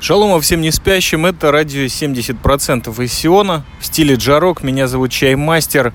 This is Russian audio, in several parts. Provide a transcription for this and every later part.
Шалома всем не спящим, это радио 70% из Сиона в стиле джарок. Меня зовут Чаймастер.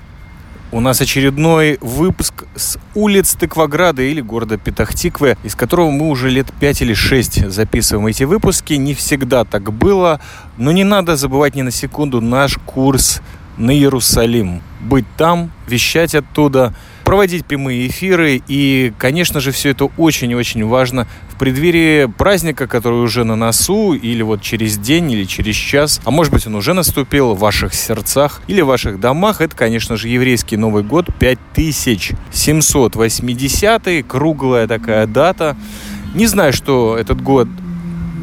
У нас очередной выпуск с улиц Тыкваграда или города Петахтиквы, из которого мы уже лет 5 или 6 записываем эти выпуски. Не всегда так было, но не надо забывать ни на секунду наш курс на Иерусалим. Быть там, вещать оттуда – проводить прямые эфиры. И, конечно же, все это очень и очень важно в преддверии праздника, который уже на носу, или вот через день, или через час. А может быть, он уже наступил в ваших сердцах или в ваших домах. Это, конечно же, еврейский Новый год 5780 круглая такая дата. Не знаю, что этот год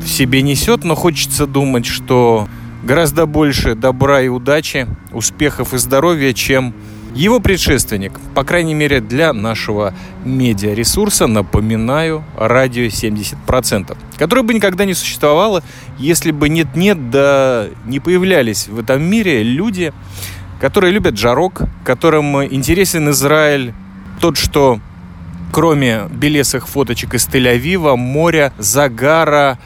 в себе несет, но хочется думать, что гораздо больше добра и удачи, успехов и здоровья, чем его предшественник, по крайней мере для нашего медиаресурса, напоминаю, радио 70%, которое бы никогда не существовало, если бы нет-нет, да не появлялись в этом мире люди, которые любят жарок, которым интересен Израиль, тот, что кроме белесых фоточек из Тель-Авива, моря, загара,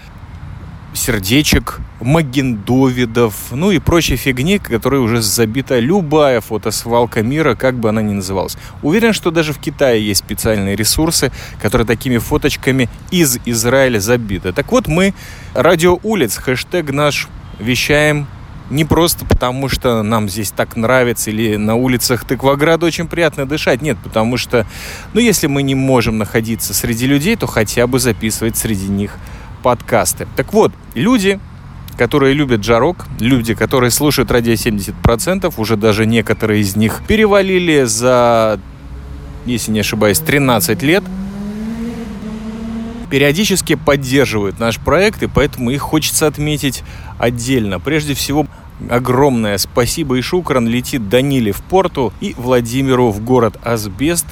сердечек, магендовидов, ну и прочей фигни, которой уже забита любая фотосвалка мира, как бы она ни называлась. Уверен, что даже в Китае есть специальные ресурсы, которые такими фоточками из Израиля забиты. Так вот, мы радио улиц, хэштег наш вещаем не просто потому, что нам здесь так нравится, или на улицах Тыкваграда очень приятно дышать. Нет, потому что, ну, если мы не можем находиться среди людей, то хотя бы записывать среди них подкасты. Так вот, люди, которые любят жарок, люди, которые слушают радио 70%, уже даже некоторые из них перевалили за, если не ошибаюсь, 13 лет, периодически поддерживают наш проект, и поэтому их хочется отметить отдельно. Прежде всего, огромное спасибо и шукран летит Даниле в порту и Владимиру в город Асбест.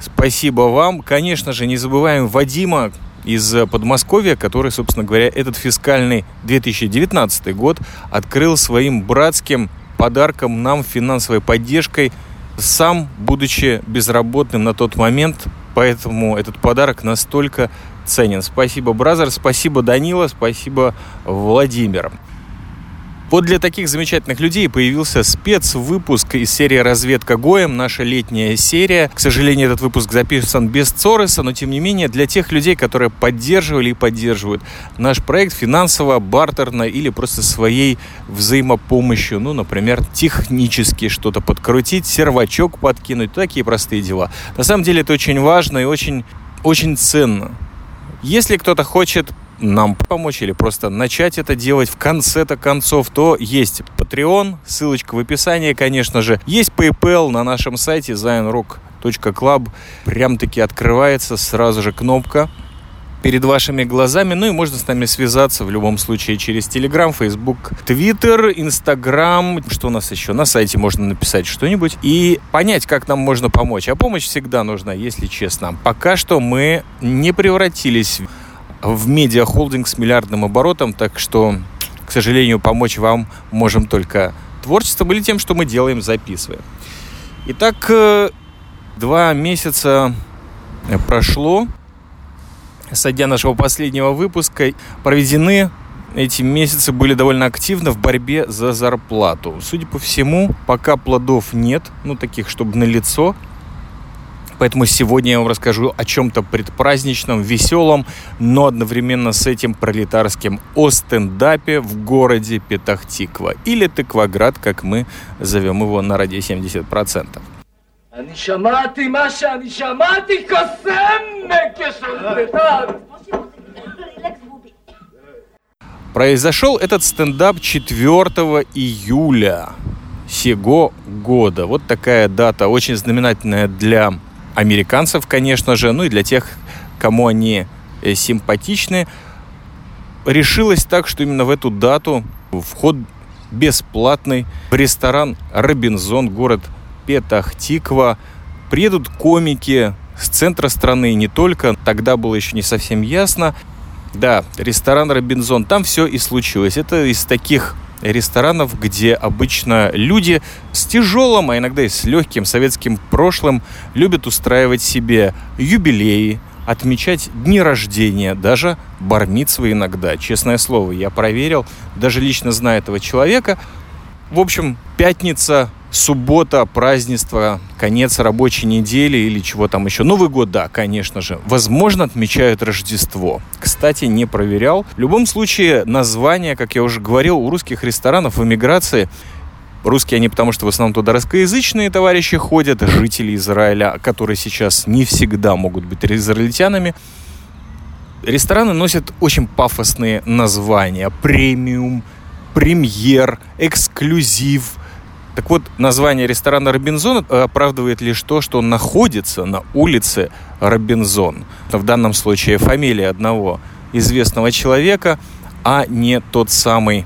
Спасибо вам. Конечно же, не забываем Вадима, из Подмосковья, который, собственно говоря, этот фискальный 2019 год открыл своим братским подарком нам финансовой поддержкой, сам будучи безработным на тот момент, поэтому этот подарок настолько ценен. Спасибо, Бразер, спасибо, Данила, спасибо, Владимир. Вот для таких замечательных людей появился спецвыпуск из серии «Разведка Гоем», наша летняя серия. К сожалению, этот выпуск записан без Цореса, но тем не менее для тех людей, которые поддерживали и поддерживают наш проект финансово, бартерно или просто своей взаимопомощью. Ну, например, технически что-то подкрутить, сервачок подкинуть, такие простые дела. На самом деле это очень важно и очень, очень ценно. Если кто-то хочет нам помочь или просто начать это делать в конце-то концов, то есть Patreon, ссылочка в описании, конечно же. Есть PayPal на нашем сайте zionrock.club. Прям-таки открывается сразу же кнопка перед вашими глазами. Ну и можно с нами связаться в любом случае через Telegram, Facebook, Twitter, Instagram. Что у нас еще? На сайте можно написать что-нибудь и понять, как нам можно помочь. А помощь всегда нужна, если честно. Пока что мы не превратились в в медиахолдинг с миллиардным оборотом, так что, к сожалению, помочь вам можем только творчеством или тем, что мы делаем, записываем. Итак, э, два месяца прошло со дня нашего последнего выпуска. Проведены эти месяцы были довольно активны в борьбе за зарплату. Судя по всему, пока плодов нет, ну таких, чтобы на лицо, Поэтому сегодня я вам расскажу о чем-то предпраздничном, веселом, но одновременно с этим пролетарским о стендапе в городе Петахтиква или Тыкваград, как мы зовем его на радио 70%. Произошел этот стендап 4 июля сего года. Вот такая дата, очень знаменательная для американцев, конечно же, ну и для тех, кому они э, симпатичны. Решилось так, что именно в эту дату вход бесплатный в ресторан «Робинзон», город Петахтиква. Приедут комики с центра страны не только. Тогда было еще не совсем ясно. Да, ресторан «Робинзон». Там все и случилось. Это из таких ресторанов, где обычно люди с тяжелым, а иногда и с легким советским прошлым любят устраивать себе юбилеи, отмечать дни рождения, даже бармитсвы иногда. Честное слово, я проверил, даже лично знаю этого человека. В общем, пятница, суббота, празднество, конец рабочей недели или чего там еще. Новый год, да, конечно же. Возможно, отмечают Рождество. Кстати, не проверял. В любом случае, название, как я уже говорил, у русских ресторанов в эмиграции Русские они потому, что в основном туда русскоязычные товарищи ходят, жители Израиля, которые сейчас не всегда могут быть израильтянами. Рестораны носят очень пафосные названия. Премиум, премьер, эксклюзив. Так вот, название ресторана «Робинзон» оправдывает лишь то, что он находится на улице Робинзон. В данном случае фамилия одного известного человека, а не тот самый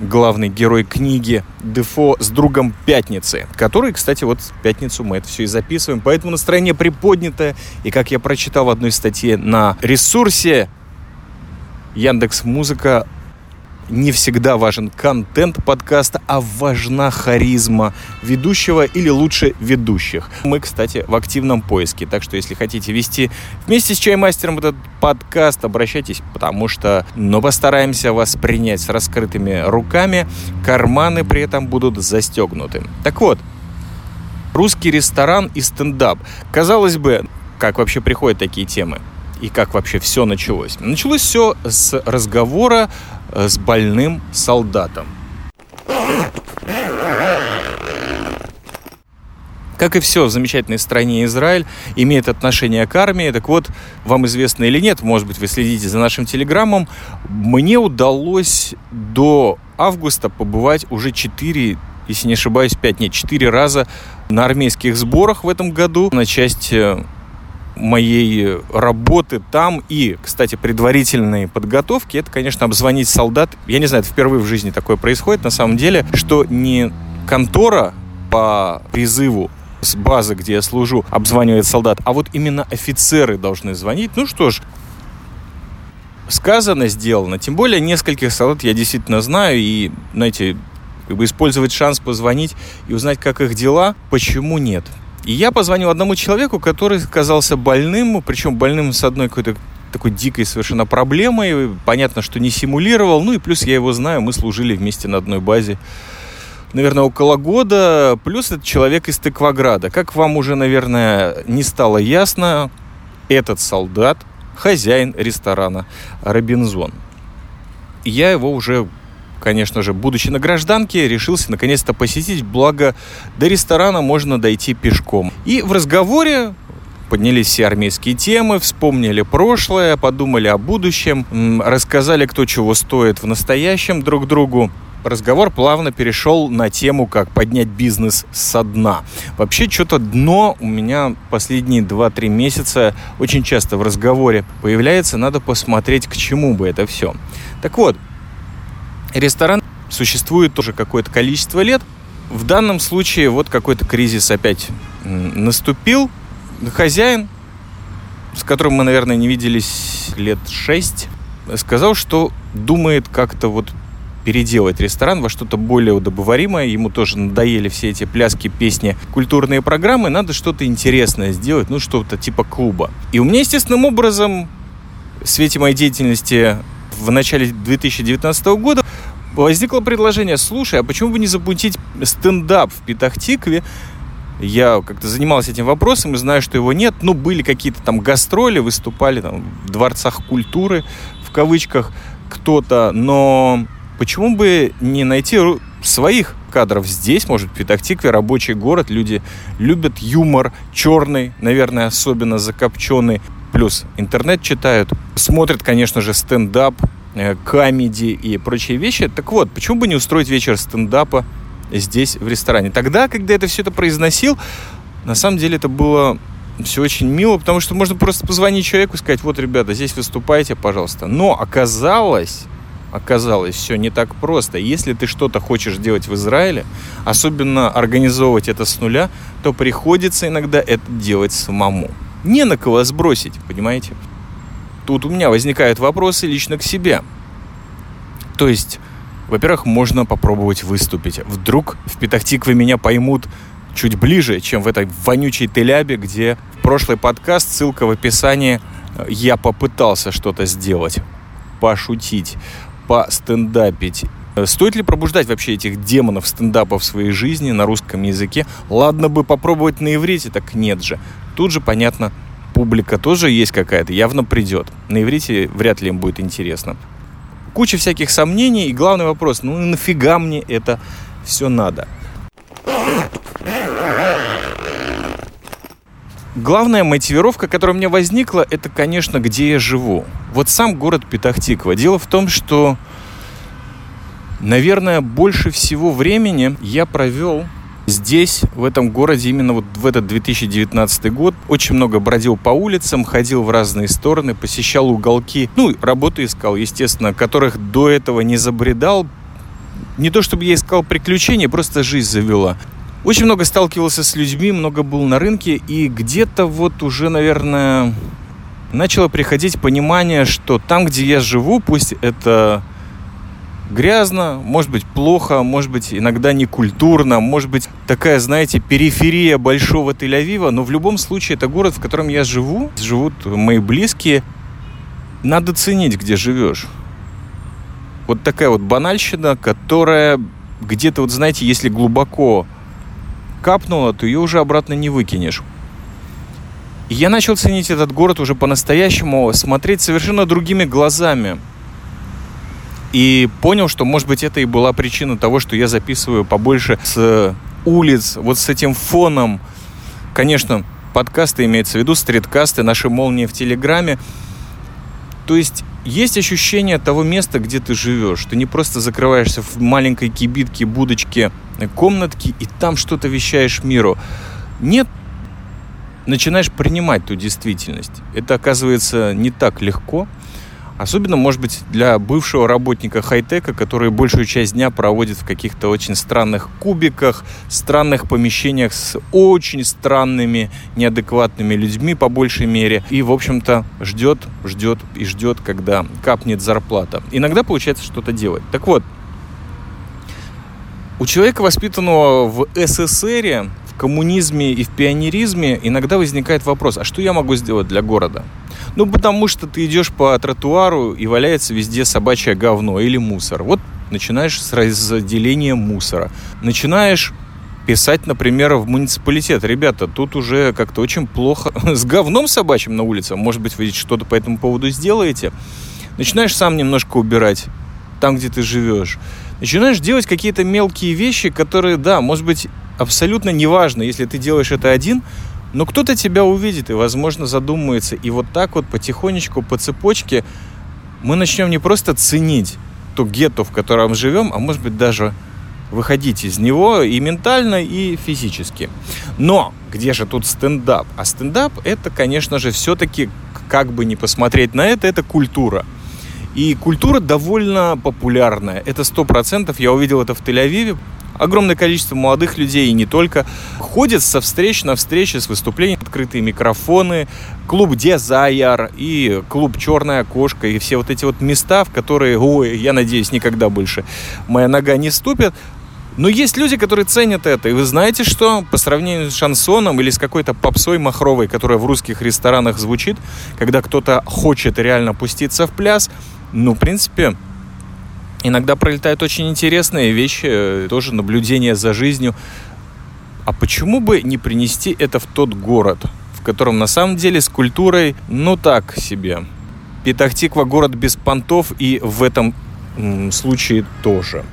главный герой книги Дефо с другом Пятницы, который, кстати, вот в пятницу мы это все и записываем, поэтому настроение приподнятое, и как я прочитал в одной статье на ресурсе Яндекс Музыка не всегда важен контент подкаста, а важна харизма ведущего или лучше ведущих. Мы, кстати, в активном поиске, так что если хотите вести вместе с Чаймастером этот подкаст, обращайтесь, потому что, но постараемся вас принять с раскрытыми руками, карманы при этом будут застегнуты. Так вот, русский ресторан и стендап. Казалось бы, как вообще приходят такие темы? и как вообще все началось. Началось все с разговора с больным солдатом. Как и все в замечательной стране Израиль, имеет отношение к армии. Так вот, вам известно или нет, может быть, вы следите за нашим телеграммом, мне удалось до августа побывать уже 4 если не ошибаюсь, 5, нет, 4 раза на армейских сборах в этом году на часть э, моей работы там и, кстати, предварительной подготовки, это, конечно, обзвонить солдат. Я не знаю, это впервые в жизни такое происходит на самом деле, что не контора по призыву с базы, где я служу, обзванивает солдат, а вот именно офицеры должны звонить. Ну что ж, сказано, сделано. Тем более нескольких солдат я действительно знаю, и, знаете, как бы использовать шанс позвонить и узнать, как их дела, почему нет? И я позвонил одному человеку, который казался больным, причем больным с одной какой-то такой дикой совершенно проблемой. Понятно, что не симулировал. Ну и плюс я его знаю, мы служили вместе на одной базе наверное, около года. Плюс это человек из Тыкваграда. Как вам уже, наверное, не стало ясно, этот солдат хозяин ресторана «Робинзон». Я его уже конечно же, будучи на гражданке, решился наконец-то посетить, благо до ресторана можно дойти пешком. И в разговоре поднялись все армейские темы, вспомнили прошлое, подумали о будущем, рассказали, кто чего стоит в настоящем друг другу. Разговор плавно перешел на тему, как поднять бизнес со дна. Вообще, что-то дно у меня последние 2-3 месяца очень часто в разговоре появляется. Надо посмотреть, к чему бы это все. Так вот, Ресторан существует тоже какое-то количество лет. В данном случае вот какой-то кризис опять наступил. Хозяин, с которым мы, наверное, не виделись лет шесть, сказал, что думает как-то вот переделать ресторан во что-то более удобоваримое. Ему тоже надоели все эти пляски, песни, культурные программы. Надо что-то интересное сделать, ну, что-то типа клуба. И у меня, естественным образом, в свете моей деятельности в начале 2019 года возникло предложение, слушай, а почему бы не запустить стендап в Петахтикве? Я как-то занимался этим вопросом и знаю, что его нет. Ну, были какие-то там гастроли, выступали там в дворцах культуры, в кавычках, кто-то. Но почему бы не найти своих кадров здесь, может, в Петахтикве, рабочий город, люди любят юмор, черный, наверное, особенно закопченный, плюс интернет читают, смотрят, конечно же, стендап, Э, комедии и прочие вещи. Так вот, почему бы не устроить вечер стендапа здесь, в ресторане? Тогда, когда это все это произносил, на самом деле это было все очень мило, потому что можно просто позвонить человеку и сказать, вот, ребята, здесь выступайте, пожалуйста. Но оказалось, оказалось, все не так просто. Если ты что-то хочешь делать в Израиле, особенно организовывать это с нуля, то приходится иногда это делать самому. Не на кого сбросить, понимаете? Тут у меня возникают вопросы лично к себе. То есть Во-первых, можно попробовать выступить. Вдруг в Петахтикве меня поймут чуть ближе, чем в этой вонючей Телябе, где в прошлый подкаст, ссылка в описании, я попытался что-то сделать, пошутить, постендапить. Стоит ли пробуждать вообще этих демонов стендапа в своей жизни на русском языке? Ладно бы попробовать на иврите, так нет же. Тут же, понятно, публика тоже есть какая-то, явно придет. На иврите вряд ли им будет интересно. Куча всяких сомнений, и главный вопрос, ну нафига мне это все надо? Главная мотивировка, которая у меня возникла, это, конечно, где я живу. Вот сам город Петахтиква. Дело в том, что, наверное, больше всего времени я провел здесь, в этом городе, именно вот в этот 2019 год. Очень много бродил по улицам, ходил в разные стороны, посещал уголки. Ну, работу искал, естественно, которых до этого не забредал. Не то чтобы я искал приключения, просто жизнь завела. Очень много сталкивался с людьми, много был на рынке, и где-то вот уже, наверное, начало приходить понимание, что там, где я живу, пусть это грязно, может быть плохо, может быть иногда некультурно, может быть такая, знаете, периферия большого Тель-Авива, но в любом случае это город, в котором я живу, живут мои близкие. Надо ценить, где живешь. Вот такая вот банальщина, которая где-то, вот знаете, если глубоко капнула, то ее уже обратно не выкинешь. Я начал ценить этот город уже по-настоящему, смотреть совершенно другими глазами. И понял, что, может быть, это и была причина того, что я записываю побольше с улиц, вот с этим фоном. Конечно, подкасты имеется в виду, стриткасты, наши молнии в Телеграме. То есть есть ощущение того места, где ты живешь. Ты не просто закрываешься в маленькой кибитке, будочке, комнатке, и там что-то вещаешь миру. Нет, начинаешь принимать ту действительность. Это оказывается не так легко. Особенно, может быть, для бывшего работника хай-тека, который большую часть дня проводит в каких-то очень странных кубиках, странных помещениях с очень странными, неадекватными людьми по большей мере. И, в общем-то, ждет, ждет и ждет, когда капнет зарплата. Иногда получается что-то делать. Так вот, у человека, воспитанного в СССР, в коммунизме и в пионеризме, иногда возникает вопрос, а что я могу сделать для города? Ну, потому что ты идешь по тротуару и валяется везде собачье говно или мусор. Вот начинаешь с разделения мусора. Начинаешь писать, например, в муниципалитет. Ребята, тут уже как-то очень плохо с говном собачьим на улице. Может быть, вы что-то по этому поводу сделаете. Начинаешь сам немножко убирать там, где ты живешь. Начинаешь делать какие-то мелкие вещи, которые, да, может быть, абсолютно неважно, если ты делаешь это один, но кто-то тебя увидит и, возможно, задумается. И вот так вот потихонечку, по цепочке мы начнем не просто ценить то гетто, в котором живем, а может быть даже выходить из него и ментально, и физически. Но где же тут стендап? А стендап это, конечно же, все-таки, как бы не посмотреть на это, это культура. И культура довольно популярная. Это сто процентов. Я увидел это в Тель-Авиве огромное количество молодых людей и не только ходят со встреч на встречи с выступлением, открытые микрофоны, клуб Дезайар и клуб Черная кошка и все вот эти вот места, в которые, ой, я надеюсь, никогда больше моя нога не ступит. Но есть люди, которые ценят это. И вы знаете, что по сравнению с шансоном или с какой-то попсой махровой, которая в русских ресторанах звучит, когда кто-то хочет реально пуститься в пляс, ну, в принципе, Иногда пролетают очень интересные вещи, э, тоже наблюдение за жизнью. А почему бы не принести это в тот город, в котором на самом деле с культурой, ну так себе. Петахтиква город без понтов и в этом случае тоже.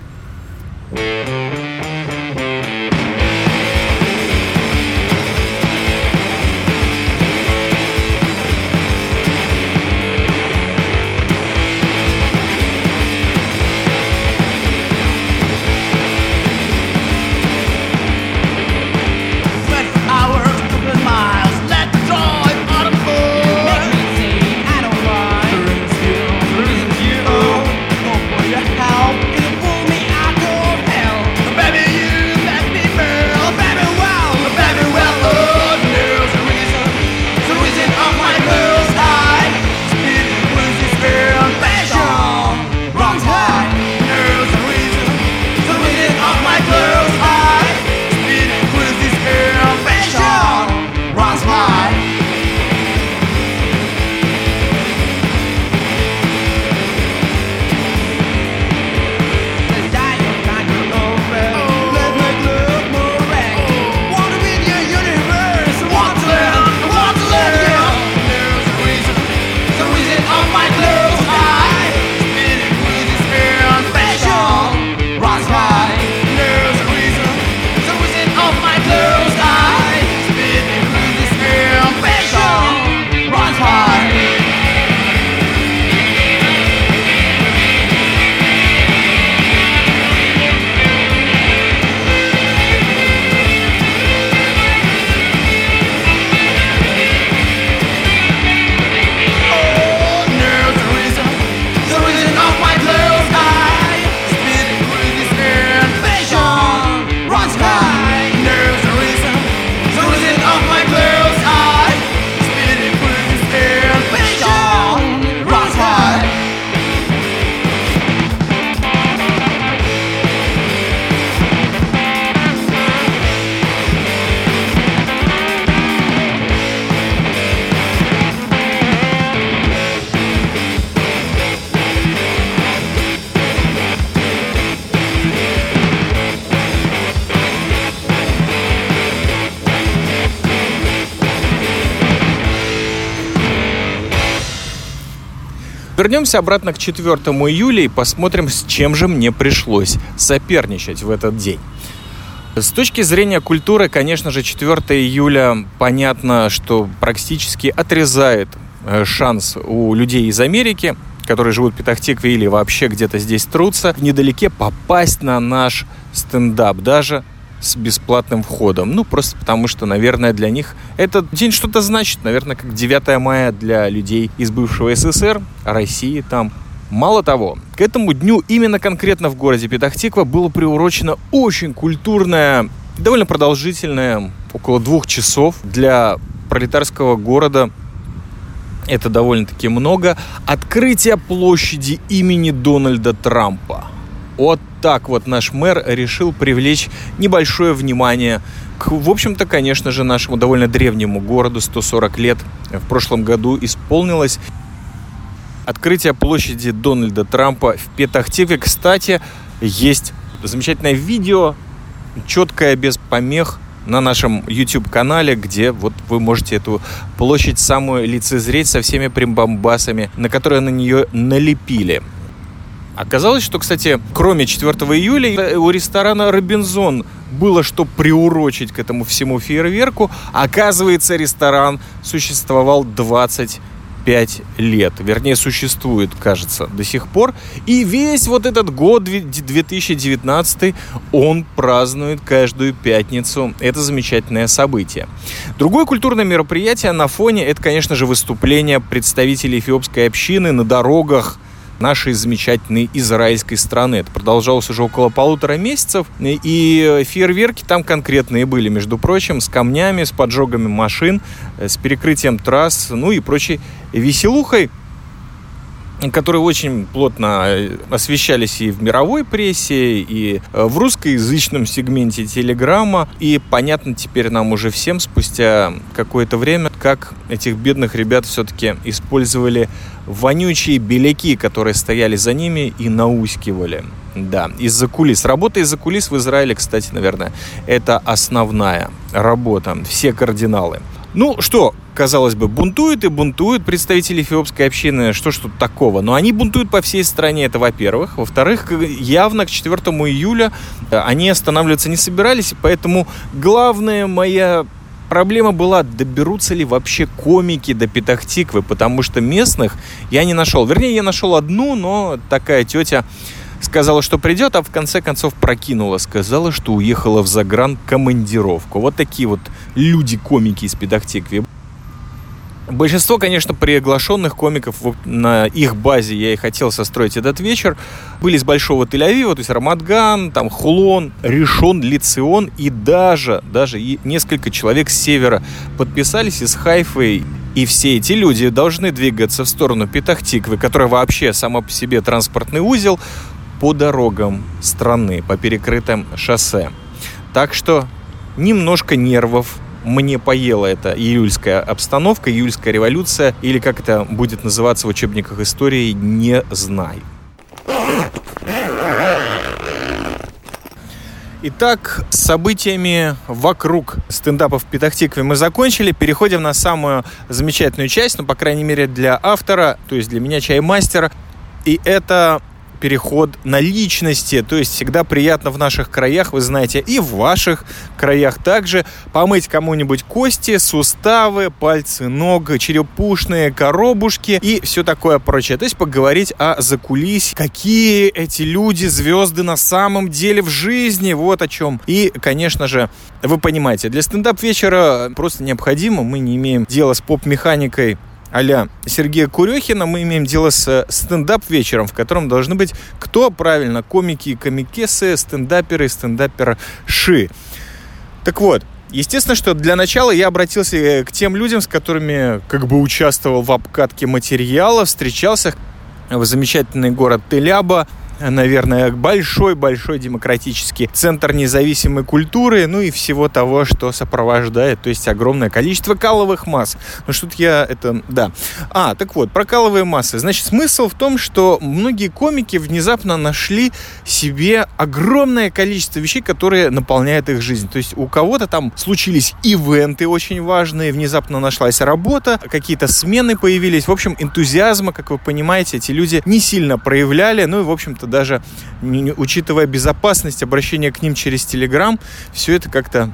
Вернемся обратно к 4 июля и посмотрим, с чем же мне пришлось соперничать в этот день. С точки зрения культуры, конечно же, 4 июля понятно, что практически отрезает э, шанс у людей из Америки, которые живут в Петахтикве или вообще где-то здесь трутся, недалеке попасть на наш стендап, даже с бесплатным входом. Ну, просто потому что, наверное, для них этот день что-то значит. Наверное, как 9 мая для людей из бывшего СССР, России там. Мало того, к этому дню именно конкретно в городе Петахтиква было приурочено очень культурное, довольно продолжительное, около двух часов для пролетарского города это довольно-таки много, открытие площади имени Дональда Трампа. Вот так вот наш мэр решил привлечь небольшое внимание к, в общем-то, конечно же, нашему довольно древнему городу, 140 лет в прошлом году исполнилось. Открытие площади Дональда Трампа в Петахтиве, кстати, есть замечательное видео, четкое, без помех, на нашем YouTube-канале, где вот вы можете эту площадь самую лицезреть со всеми примбамбасами, на которые на нее налепили. Оказалось, что, кстати, кроме 4 июля у ресторана «Робинзон» было что приурочить к этому всему фейерверку. Оказывается, ресторан существовал 20 5 лет. Вернее, существует, кажется, до сих пор. И весь вот этот год 2019 он празднует каждую пятницу. Это замечательное событие. Другое культурное мероприятие на фоне это, конечно же, выступление представителей эфиопской общины на дорогах нашей замечательной израильской страны. Это продолжалось уже около полутора месяцев, и фейерверки там конкретные были, между прочим, с камнями, с поджогами машин, э, с перекрытием трасс, ну и прочей веселухой которые очень плотно э, освещались и в мировой прессе, и э, в русскоязычном сегменте Телеграма. И понятно теперь нам уже всем спустя какое-то время, как этих бедных ребят все-таки использовали вонючие беляки, которые стояли за ними и наускивали. Да, из-за кулис. Работа из-за кулис в Израиле, кстати, наверное, это основная работа. Все кардиналы. Ну что, казалось бы, бунтуют и бунтуют представители эфиопской общины, что ж тут такого? Но они бунтуют по всей стране, это во-первых. Во-вторых, явно к 4 июля э, они останавливаться не собирались, поэтому главная моя проблема была, доберутся ли вообще комики до Петахтиквы, потому что местных я не нашел. Вернее, я нашел одну, но такая тетя сказала, что придет, а в конце концов прокинула. Сказала, что уехала в загран командировку. Вот такие вот люди-комики из Педахтикви. Большинство, конечно, приглашенных комиков на их базе я и хотел состроить этот вечер. Были из Большого Тель-Авива, то есть Рамадган, там Хулон, Решон, Лицион и даже, даже несколько человек с севера подписались из Хайфы. И все эти люди должны двигаться в сторону Петахтиквы, которая вообще сама по себе транспортный узел, по дорогам страны, по перекрытым шоссе. Так что немножко нервов мне поела эта июльская обстановка, июльская революция, или как это будет называться в учебниках истории, не знаю. Итак, с событиями вокруг стендапа в Петахтикве мы закончили. Переходим на самую замечательную часть, ну, по крайней мере, для автора, то есть для меня чаймастера. И это переход на личности. То есть всегда приятно в наших краях, вы знаете, и в ваших краях также помыть кому-нибудь кости, суставы, пальцы ног, черепушные, коробушки и все такое прочее. То есть поговорить о закулисье, какие эти люди, звезды на самом деле в жизни, вот о чем. И, конечно же, вы понимаете, для стендап-вечера просто необходимо, мы не имеем дела с поп-механикой а Сергея Курехина мы имеем дело с э, стендап-вечером, в котором должны быть кто правильно, комики и комикесы, стендаперы и стендаперши. Так вот, Естественно, что для начала я обратился э, к тем людям, с которыми как бы участвовал в обкатке материала, встречался в замечательный город Теляба, наверное, большой-большой демократический центр независимой культуры, ну и всего того, что сопровождает, то есть огромное количество каловых масс. Ну что-то я это, да. А, так вот, про каловые массы. Значит, смысл в том, что многие комики внезапно нашли себе огромное количество вещей, которые наполняют их жизнь. То есть у кого-то там случились ивенты очень важные, внезапно нашлась работа, какие-то смены появились. В общем, энтузиазма, как вы понимаете, эти люди не сильно проявляли, ну и, в общем-то, даже учитывая безопасность обращения к ним через Телеграм, все это как-то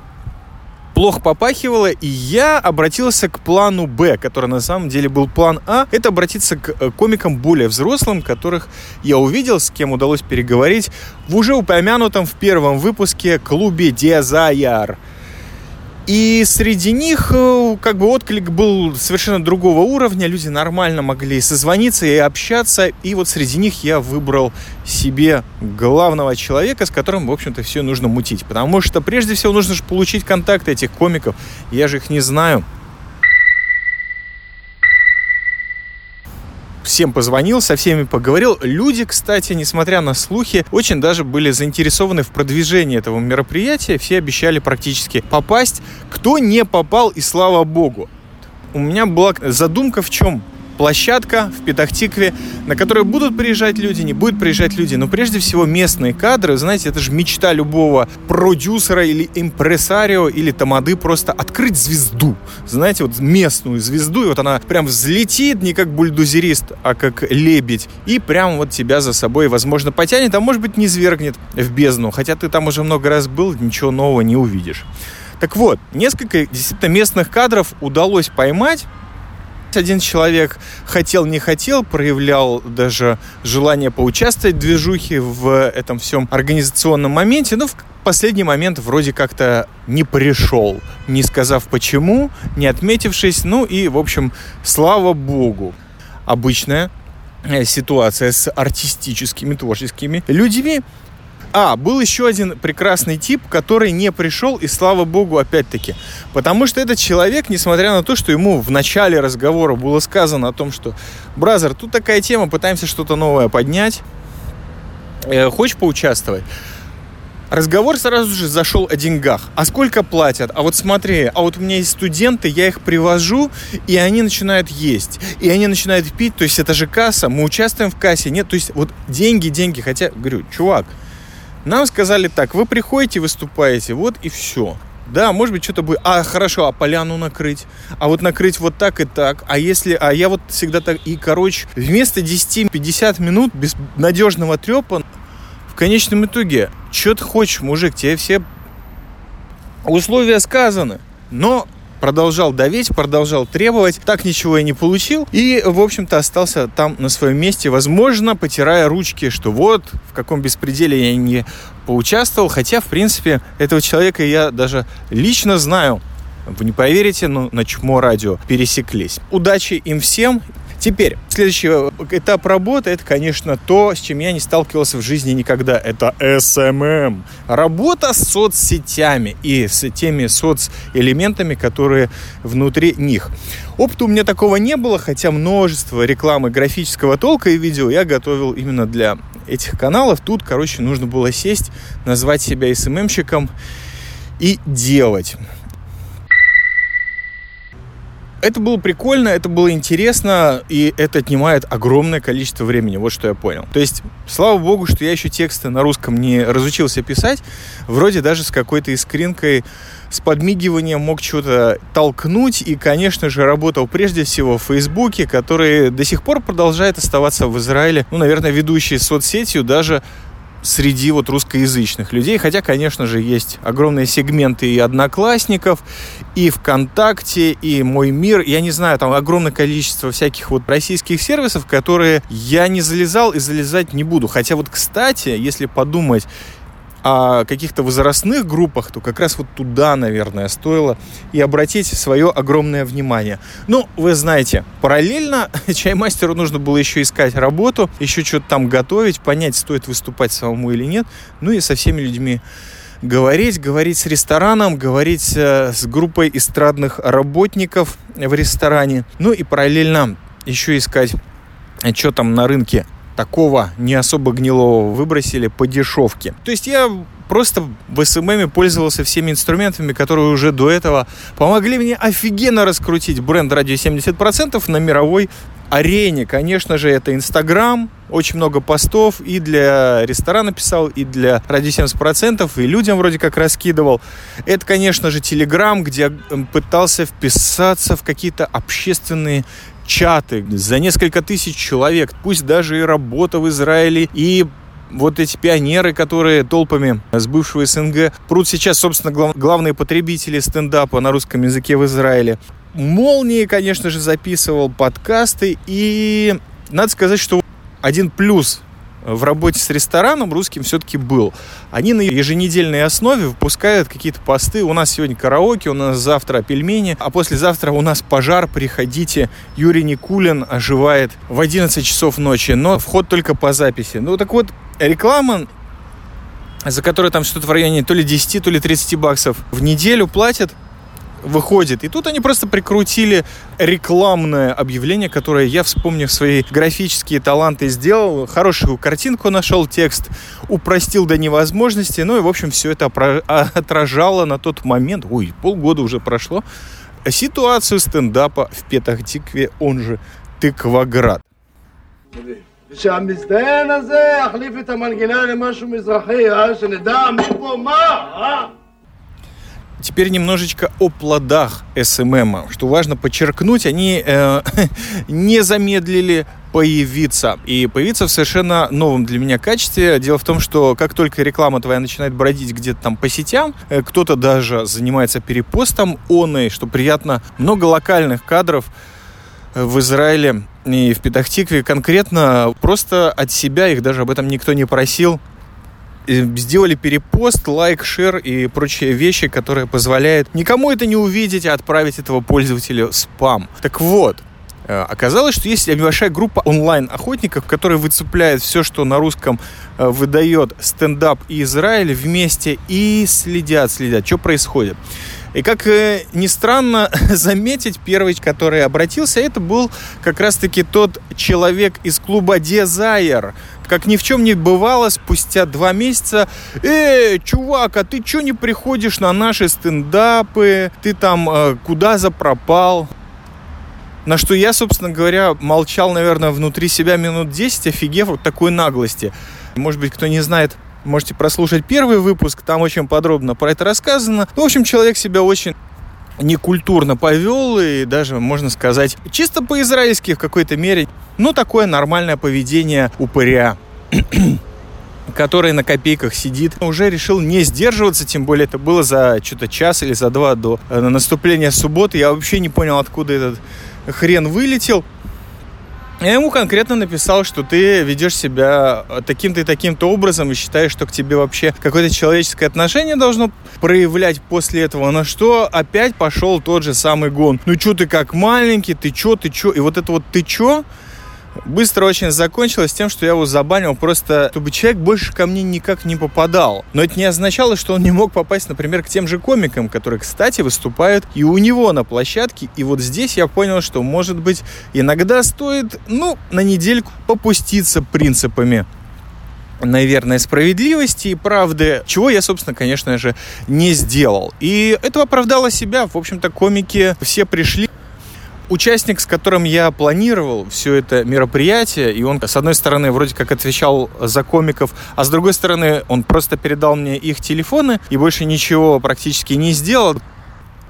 плохо попахивало, и я обратился к плану Б, который на самом деле был план А. Это обратиться к э, комикам более взрослым, которых я увидел, с кем удалось переговорить в уже упомянутом в первом выпуске клубе Дезайар. И среди них э, как бы отклик был совершенно другого уровня. Люди нормально могли созвониться и общаться. И вот среди них я выбрал себе главного человека, с которым, в общем-то, все нужно мутить. Потому что прежде всего нужно же получить контакты этих комиков. Я же их не знаю. Всем позвонил, со всеми поговорил. Люди, кстати, несмотря на слухи, очень даже были заинтересованы в продвижении этого мероприятия. Все обещали практически попасть. Кто не попал, и слава богу. У меня была задумка в чем? Площадка в Петахтикве, на которую будут приезжать люди, не будут приезжать люди, но прежде всего местные кадры, знаете, это же мечта любого продюсера или импресарио или тамады просто открыть звезду, знаете, вот местную звезду, и вот она прям взлетит не как бульдозерист, а как лебедь, и прям вот тебя за собой, возможно, потянет, а может быть не свергнет в бездну, хотя ты там уже много раз был, ничего нового не увидишь. Так вот, несколько действительно местных кадров удалось поймать, один человек хотел, не хотел, проявлял даже желание поучаствовать в движухе в этом всем организационном моменте, но в последний момент вроде как-то не пришел, не сказав почему, не отметившись, ну и, в общем, слава богу. Обычная э, ситуация с артистическими, творческими людьми. А, был еще один прекрасный тип, который не пришел, и слава богу, опять-таки. Потому что этот человек, несмотря на то, что ему в начале разговора было сказано о том, что «Бразер, тут такая тема, пытаемся что-то новое поднять, э, хочешь поучаствовать?» Разговор сразу же зашел о деньгах. А сколько платят? А вот смотри, а вот у меня есть студенты, я их привожу, и они начинают есть. И они начинают пить, то есть это же касса, мы участвуем в кассе. Нет, то есть вот деньги, деньги. Хотя, говорю, чувак, нам сказали так, вы приходите, выступаете, вот и все. Да, может быть, что-то будет. А, хорошо, а поляну накрыть? А вот накрыть вот так и так. А если... А я вот всегда так... И, короче, вместо 10-50 минут без надежного трепа в конечном итоге, что ты хочешь, мужик, тебе все условия сказаны. Но продолжал давить, продолжал требовать, так ничего и не получил, и, в общем-то, остался там на своем месте, возможно, потирая ручки, что вот, в каком беспределе я не поучаствовал, хотя, в принципе, этого человека я даже лично знаю, вы не поверите, но на Чмо радио пересеклись. Удачи им всем Теперь, следующий этап работы, это, конечно, то, с чем я не сталкивался в жизни никогда. Это SMM. Работа с соцсетями и с теми соцэлементами, которые внутри них. Опыта у меня такого не было, хотя множество рекламы графического толка и видео я готовил именно для этих каналов. Тут, короче, нужно было сесть, назвать себя SMM-щиком и делать это было прикольно, это было интересно, и это отнимает огромное количество времени. Вот что я понял. То есть, слава богу, что я еще тексты на русском не разучился писать. Вроде даже с какой-то искринкой, с подмигиванием мог что-то толкнуть. И, конечно же, работал прежде всего в Фейсбуке, который до сих пор продолжает оставаться в Израиле, ну, наверное, ведущей соцсетью даже среди вот русскоязычных людей. Хотя, конечно же, есть огромные сегменты и одноклассников, и ВКонтакте, и Мой мир. Я не знаю, там огромное количество всяких вот российских сервисов, которые я не залезал и залезать не буду. Хотя вот, кстати, если подумать, о каких-то возрастных группах, то как раз вот туда, наверное, стоило и обратить свое огромное внимание. Ну, вы знаете, параллельно чаймастеру нужно было еще искать работу, еще что-то там готовить, понять, стоит выступать самому или нет, ну и со всеми людьми говорить, говорить с рестораном, говорить э, с группой эстрадных работников в ресторане, ну и параллельно еще искать, что там на рынке такого не особо гнилого выбросили по дешевке. То есть я просто в SMM пользовался всеми инструментами, которые уже до этого помогли мне офигенно раскрутить бренд радио 70% на мировой арене. Конечно же, это Инстаграм, очень много постов и для ресторана писал, и для радио 70%, и людям вроде как раскидывал. Это, конечно же, Телеграм, где пытался вписаться в какие-то общественные чаты за несколько тысяч человек, пусть даже и работа в Израиле, и вот эти пионеры, которые толпами с бывшего СНГ прут сейчас, собственно, глав, главные потребители стендапа на русском языке в Израиле. Молнии, конечно же, записывал подкасты, и надо сказать, что один плюс в работе с рестораном русским все-таки был. Они на еженедельной основе выпускают какие-то посты. У нас сегодня караоке, у нас завтра пельмени, а послезавтра у нас пожар. Приходите. Юрий Никулин оживает в 11 часов ночи, но вход только по записи. Ну так вот, реклама за которую там что-то в районе то ли 10, то ли 30 баксов в неделю платят, выходит. И тут они просто прикрутили рекламное объявление, которое я, вспомнив свои графические таланты, сделал. Хорошую картинку нашел, текст упростил до невозможности. Ну и, в общем, все это отражало на тот момент, ой, полгода уже прошло, ситуацию стендапа в Петахтикве, он же Тыкваград. שהמזדיין הזה יחליף את המנגינה למשהו מזרחי, אה? שנדע מי פה מה, אה? Теперь немножечко о плодах SMM. Что важно подчеркнуть, они э, не замедлили появиться. И появиться в совершенно новом для меня качестве. Дело в том, что как только реклама твоя начинает бродить где-то там по сетям, э, кто-то даже занимается перепостом оной, что приятно. Много локальных кадров в Израиле и в Петахтикве конкретно просто от себя, их даже об этом никто не просил, сделали перепост, лайк, шер и прочие вещи, которые позволяют никому это не увидеть, а отправить этого пользователя в спам. Так вот, э, Оказалось, что есть небольшая группа онлайн-охотников, которые выцепляют все, что на русском э, выдает стендап и Израиль вместе и следят, следят, что происходит. И как э, ни странно заметить, первый, который обратился, это был как раз-таки тот человек из клуба Desire, как ни в чем не бывало, спустя два месяца, «Эй, чувак, а ты что не приходишь на наши стендапы? Ты там э, куда запропал?» На что я, собственно говоря, молчал, наверное, внутри себя минут 10, офигев от такой наглости. Может быть, кто не знает, можете прослушать первый выпуск, там очень подробно про это рассказано. Ну, в общем, человек себя очень некультурно повел и даже, можно сказать, чисто по-израильски в какой-то мере, ну, такое нормальное поведение упыря который на копейках сидит, уже решил не сдерживаться, тем более это было за что-то час или за два до э, наступления субботы. Я вообще не понял, откуда этот хрен вылетел. Я ему конкретно написал, что ты ведешь себя таким-то и таким-то образом и считаешь, что к тебе вообще какое-то человеческое отношение должно проявлять после этого. На что опять пошел тот же самый гон. Ну что ты как маленький, ты чё, ты чё? И вот это вот ты чё, быстро очень закончилось тем, что я его забанил просто, чтобы человек больше ко мне никак не попадал. Но это не означало, что он не мог попасть, например, к тем же комикам, которые, кстати, выступают и у него на площадке. И вот здесь я понял, что, может быть, иногда стоит, ну, на недельку попуститься принципами наверное, справедливости и правды, чего я, собственно, конечно же, не сделал. И это оправдало себя. В общем-то, комики все пришли участник, с которым я планировал все это мероприятие, и он, с одной стороны, вроде как отвечал за комиков, а с другой стороны, он просто передал мне их телефоны и больше ничего практически не сделал.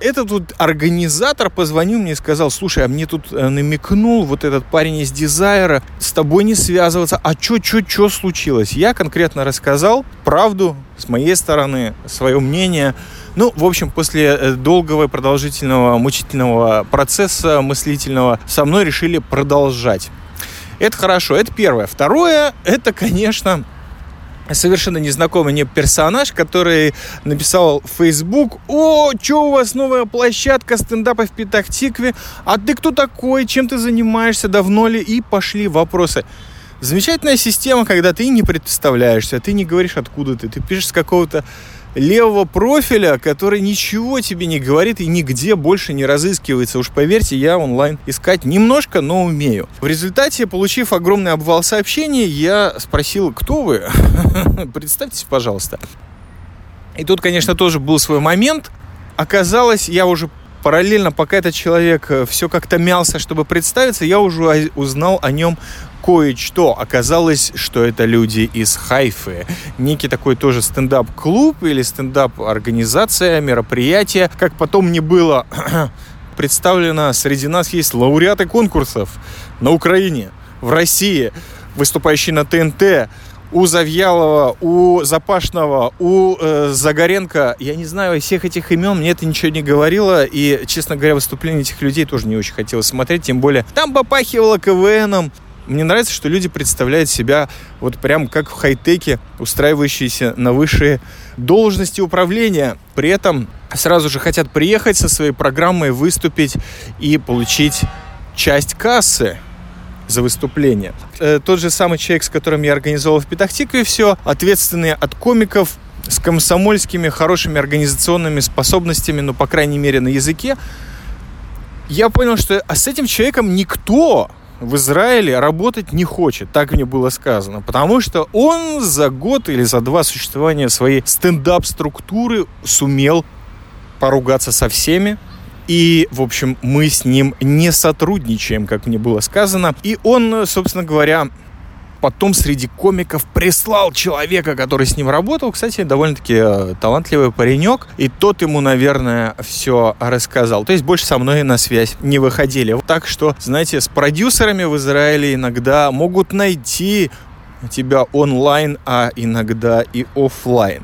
Этот тут организатор позвонил мне и сказал, слушай, а мне тут э, намекнул вот этот парень из дизайра с тобой не связываться. А чё, чё, чё случилось? Я конкретно рассказал правду с моей стороны, свое мнение. Ну, в общем, после э, долгого, продолжительного, мучительного процесса мыслительного со мной решили продолжать. Это хорошо, это первое. Второе, это, конечно, совершенно незнакомый мне персонаж, который написал в Facebook, о, что у вас новая площадка стендапа в Петахтикве, а ты кто такой, чем ты занимаешься, давно ли, и пошли вопросы. Замечательная система, когда ты не представляешься, ты не говоришь, откуда ты, ты пишешь с какого-то левого профиля, который ничего тебе не говорит и нигде больше не разыскивается. Уж поверьте, я онлайн искать немножко, но умею. В результате, получив огромный обвал сообщений, я спросил, кто вы? Представьтесь, пожалуйста. И тут, конечно, тоже был свой момент. Оказалось, я уже параллельно, пока этот человек э, все как-то мялся, чтобы представиться, я уже узнал о нем кое-что. Оказалось, что это люди из Хайфы. Некий такой тоже стендап-клуб или стендап-организация, мероприятие. Как потом не было представлено, среди нас есть лауреаты конкурсов на Украине, в России, выступающие на ТНТ, у Завьялова, у Запашного, у э, Загоренко. Я не знаю всех этих имен, мне это ничего не говорило. И, честно говоря, выступления этих людей тоже не очень хотелось смотреть. Тем более, там попахивало КВНом. Мне нравится, что люди представляют себя вот прям как в хай-теке, устраивающиеся на высшие должности управления. При этом сразу же хотят приехать со своей программой, выступить и получить часть кассы за выступление. Э, тот же самый человек, с которым я организовал в Петахтикове все, ответственный от комиков, с комсомольскими хорошими организационными способностями, ну, по крайней мере, на языке, я понял, что а с этим человеком никто в Израиле работать не хочет, так мне было сказано, потому что он за год или за два существования своей стендап-структуры сумел поругаться со всеми, и, в общем, мы с ним не сотрудничаем, как мне было сказано. И он, собственно говоря, потом среди комиков прислал человека, который с ним работал. Кстати, довольно-таки э, талантливый паренек. И тот ему, наверное, все рассказал. То есть больше со мной на связь не выходили. Так что, знаете, с продюсерами в Израиле иногда могут найти тебя онлайн, а иногда и офлайн.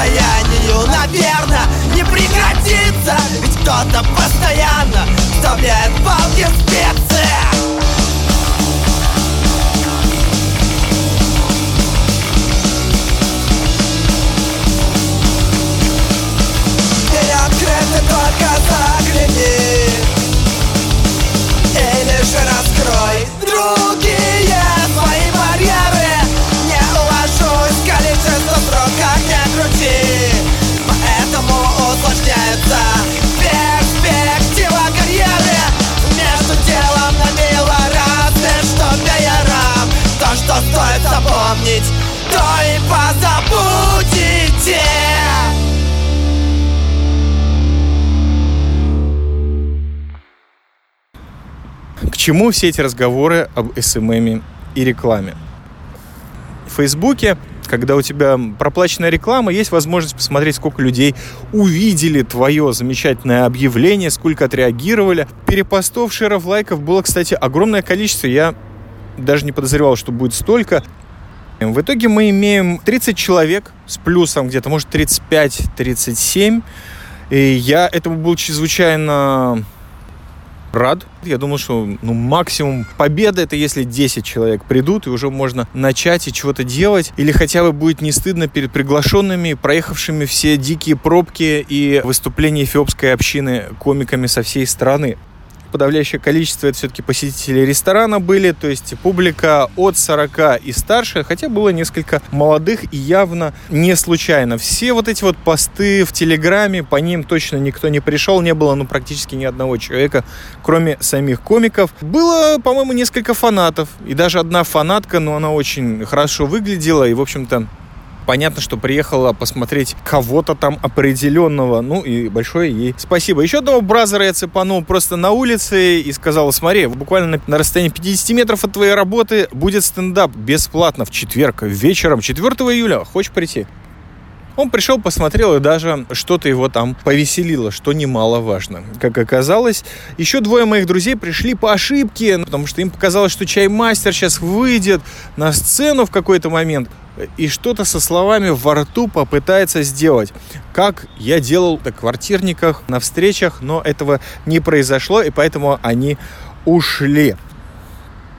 Противостоянию, наверное, не прекратится Ведь кто-то постоянно вставляет палки в специи ты только загляни запомнить, то и позабудете. К чему все эти разговоры об СММе эм эм и рекламе? В Фейсбуке когда у тебя проплаченная реклама, есть возможность посмотреть, сколько людей увидели твое замечательное объявление, сколько отреагировали. Перепостов, шеров, лайков было, кстати, огромное количество. Я даже не подозревал, что будет столько. В итоге мы имеем 30 человек с плюсом где-то, может, 35-37. И я этому был чрезвычайно рад. Я думал, что ну, максимум победа это если 10 человек придут, и уже можно начать и чего-то делать. Или хотя бы будет не стыдно перед приглашенными, проехавшими все дикие пробки и выступления эфиопской общины комиками со всей страны подавляющее количество это все-таки посетители ресторана были, то есть публика от 40 и старше, хотя было несколько молодых и явно не случайно. Все вот эти вот посты в Телеграме, по ним точно никто не пришел, не было ну практически ни одного человека, кроме самих комиков. Было, по-моему, несколько фанатов, и даже одна фанатка, но она очень хорошо выглядела, и, в общем-то, Понятно, что приехала посмотреть кого-то там определенного. Ну и большое ей спасибо. Еще одного бразера я цепанул просто на улице и сказал, смотри, буквально на расстоянии 50 метров от твоей работы будет стендап бесплатно в четверг вечером 4 июля. Хочешь прийти? Он пришел, посмотрел, и даже что-то его там повеселило, что немаловажно. Как оказалось, еще двое моих друзей пришли по ошибке, потому что им показалось, что чаймастер сейчас выйдет на сцену в какой-то момент и что-то со словами во рту попытается сделать. Как я делал на квартирниках, на встречах, но этого не произошло, и поэтому они ушли.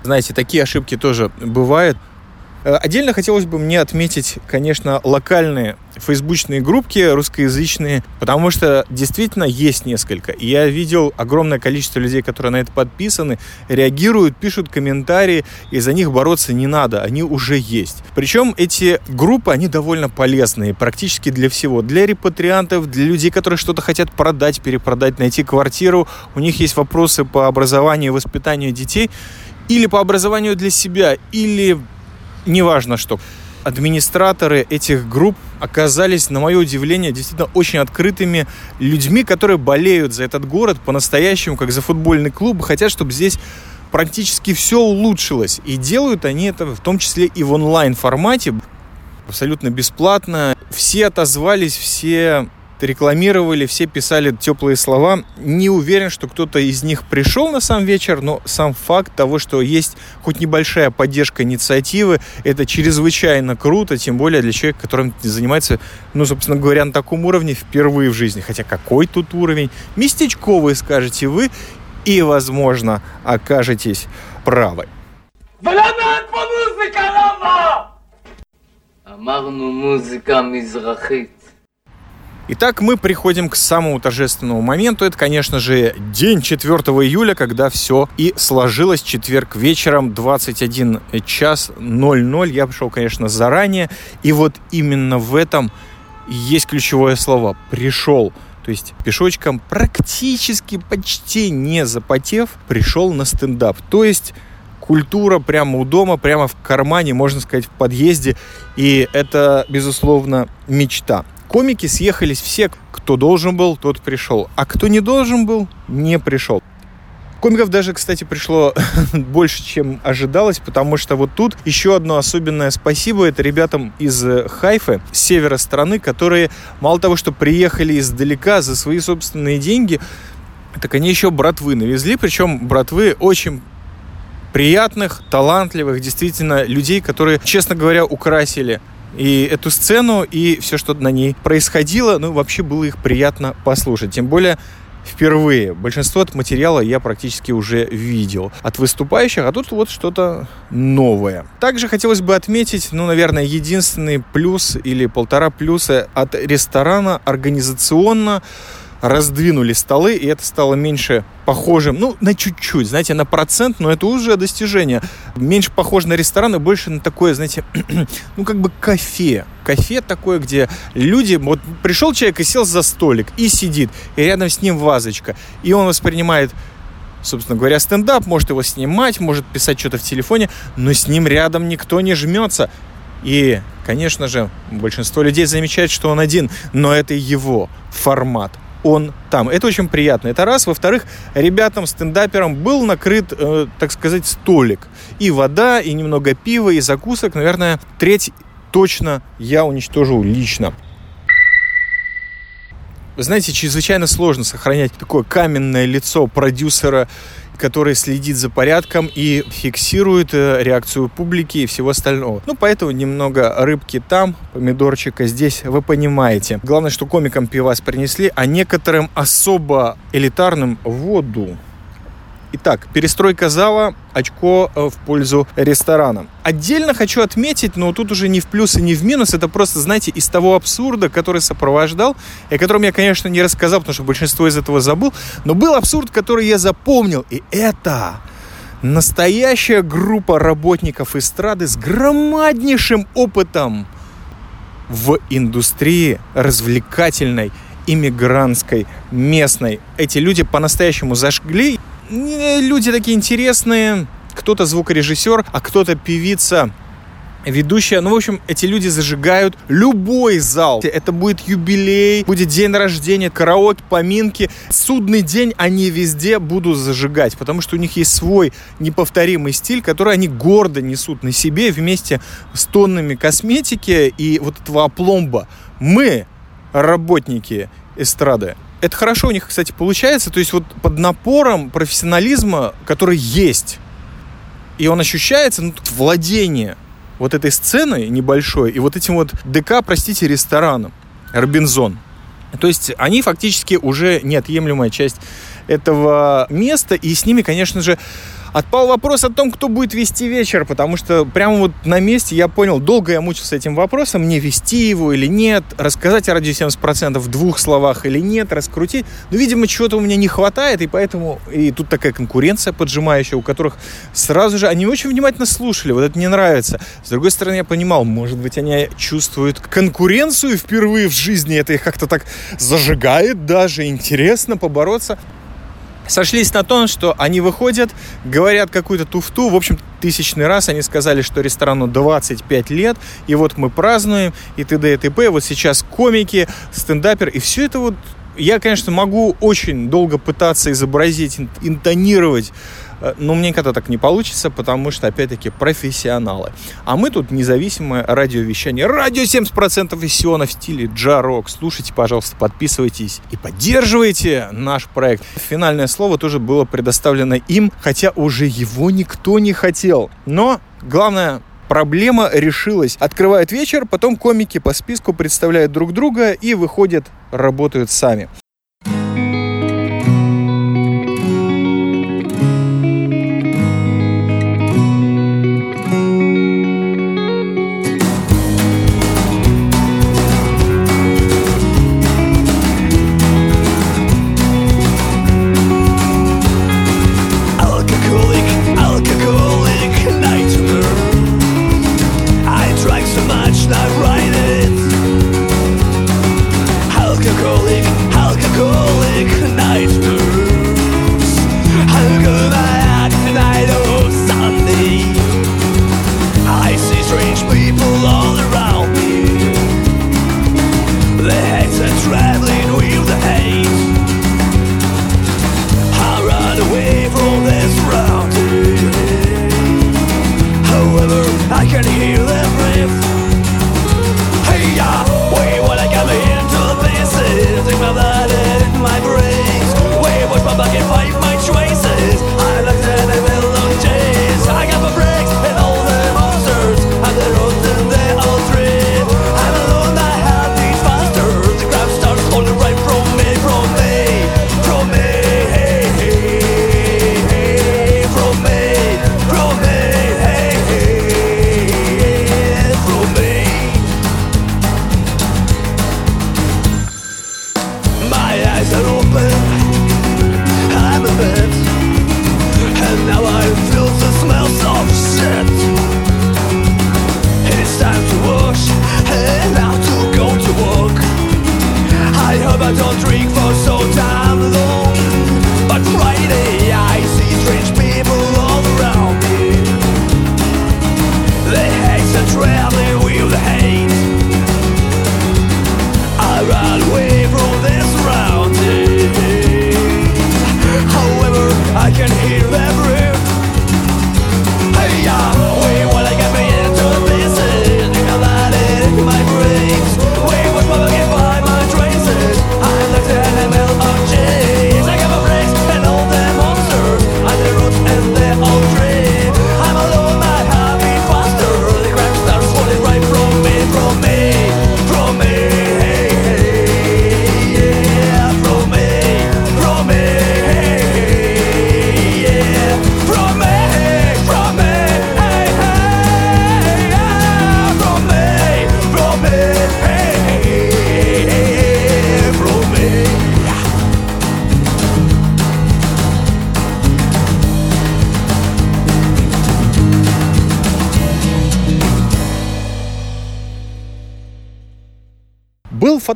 Знаете, такие ошибки тоже бывают. Э, отдельно хотелось бы мне отметить, конечно, локальные фейсбучные группки русскоязычные, потому что действительно есть несколько. И я видел огромное количество людей, которые на это подписаны, реагируют, пишут комментарии, и за них бороться не надо, они уже есть. Причем эти группы, они довольно полезные практически для всего. Для репатриантов, для людей, которые что-то хотят продать, перепродать, найти квартиру. У них есть вопросы по образованию и воспитанию детей или по образованию для себя, или неважно что. Администраторы этих групп оказались, на мое удивление, действительно очень открытыми людьми, которые болеют за этот город по-настоящему, как за футбольный клуб, хотят, чтобы здесь практически все улучшилось. И делают они это в том числе и в онлайн формате, абсолютно бесплатно. Все отозвались, все рекламировали, все писали теплые слова. Не уверен, что кто-то из них пришел на сам вечер, но сам факт того, что есть хоть небольшая поддержка инициативы, это чрезвычайно круто, тем более для человека, которым занимается, ну, собственно говоря, на таком уровне впервые в жизни. Хотя какой тут уровень? Местечковый, скажете вы, и, возможно, окажетесь правы. אמרנו מוזיקה מזרחית. Итак, мы приходим к самому торжественному моменту. Это, конечно же, день 4 июля, когда все и сложилось. Четверг вечером, 21 час 00. Я пришел, конечно, заранее. И вот именно в этом есть ключевое слово «пришел». То есть пешочком практически почти не запотев пришел на стендап. То есть культура прямо у дома, прямо в кармане, можно сказать, в подъезде. И это, безусловно, мечта комики съехались все, кто должен был, тот пришел. А кто не должен был, не пришел. Комиков даже, кстати, пришло больше, чем ожидалось, потому что вот тут еще одно особенное спасибо это ребятам из Хайфы, с севера страны, которые мало того, что приехали издалека за свои собственные деньги, так они еще братвы навезли, причем братвы очень приятных, талантливых, действительно людей, которые, честно говоря, украсили и эту сцену, и все, что на ней происходило, ну, вообще было их приятно послушать. Тем более, впервые. Большинство от материала я практически уже видел от выступающих, а тут вот что-то новое. Также хотелось бы отметить, ну, наверное, единственный плюс или полтора плюса от ресторана организационно раздвинули столы, и это стало меньше похожим, ну, на чуть-чуть, знаете, на процент, но это уже достижение. Меньше похоже на ресторан и больше на такое, знаете, ну, как бы кафе. Кафе такое, где люди, вот пришел человек и сел за столик, и сидит, и рядом с ним вазочка, и он воспринимает собственно говоря, стендап, может его снимать, может писать что-то в телефоне, но с ним рядом никто не жмется. И, конечно же, большинство людей замечает, что он один, но это его формат он там. Это очень приятно. Это раз. Во-вторых, ребятам, стендаперам был накрыт, э, так сказать, столик. И вода, и немного пива, и закусок. Наверное, треть точно я уничтожу лично. Вы знаете, чрезвычайно сложно сохранять такое каменное лицо продюсера, который следит за порядком и фиксирует э, реакцию публики и всего остального. Ну, поэтому немного рыбки там, помидорчика здесь, вы понимаете. Главное, что комикам пивас принесли, а некоторым особо элитарным воду. Итак, перестройка зала, очко э, в пользу ресторана. Отдельно хочу отметить, но тут уже не в плюс и не в минус, это просто, знаете, из того абсурда, который сопровождал, и о котором я, конечно, не рассказал, потому что большинство из этого забыл, но был абсурд, который я запомнил, и это настоящая группа работников эстрады с громаднейшим опытом в индустрии развлекательной, иммигрантской, местной. Эти люди по-настоящему зажгли люди такие интересные. Кто-то звукорежиссер, а кто-то певица ведущая. Ну, в общем, эти люди зажигают любой зал. Это будет юбилей, будет день рождения, караоке, поминки. Судный день они везде будут зажигать, потому что у них есть свой неповторимый стиль, который они гордо несут на себе вместе с тоннами косметики и вот этого опломба. Мы, работники эстрады, это хорошо у них, кстати, получается. То есть вот под напором профессионализма, который есть, и он ощущается, ну, владение вот этой сценой небольшой и вот этим вот ДК, простите, рестораном, Робинзон. То есть они фактически уже неотъемлемая часть этого места, и с ними, конечно же, Отпал вопрос о том, кто будет вести вечер, потому что прямо вот на месте я понял, долго я мучился этим вопросом, мне вести его или нет, рассказать о радио 70% в двух словах или нет, раскрутить. Но, видимо, чего-то у меня не хватает, и поэтому и тут такая конкуренция поджимающая, у которых сразу же они очень внимательно слушали, вот это мне нравится. С другой стороны, я понимал, может быть, они чувствуют конкуренцию впервые в жизни, это их как-то так зажигает даже, интересно побороться сошлись на том, что они выходят, говорят какую-то туфту. В общем, тысячный раз они сказали, что ресторану 25 лет, и вот мы празднуем, и т.д. и т.п. Вот сейчас комики, стендапер, и все это вот я, конечно, могу очень долго пытаться изобразить, интонировать но мне никогда так не получится, потому что, опять-таки, профессионалы. А мы тут независимое радиовещание. Радио 70% из Сиона в стиле джарок. Слушайте, пожалуйста, подписывайтесь и поддерживайте наш проект. Финальное слово тоже было предоставлено им, хотя уже его никто не хотел. Но главное, проблема решилась. Открывают вечер, потом комики по списку представляют друг друга и выходят, работают сами.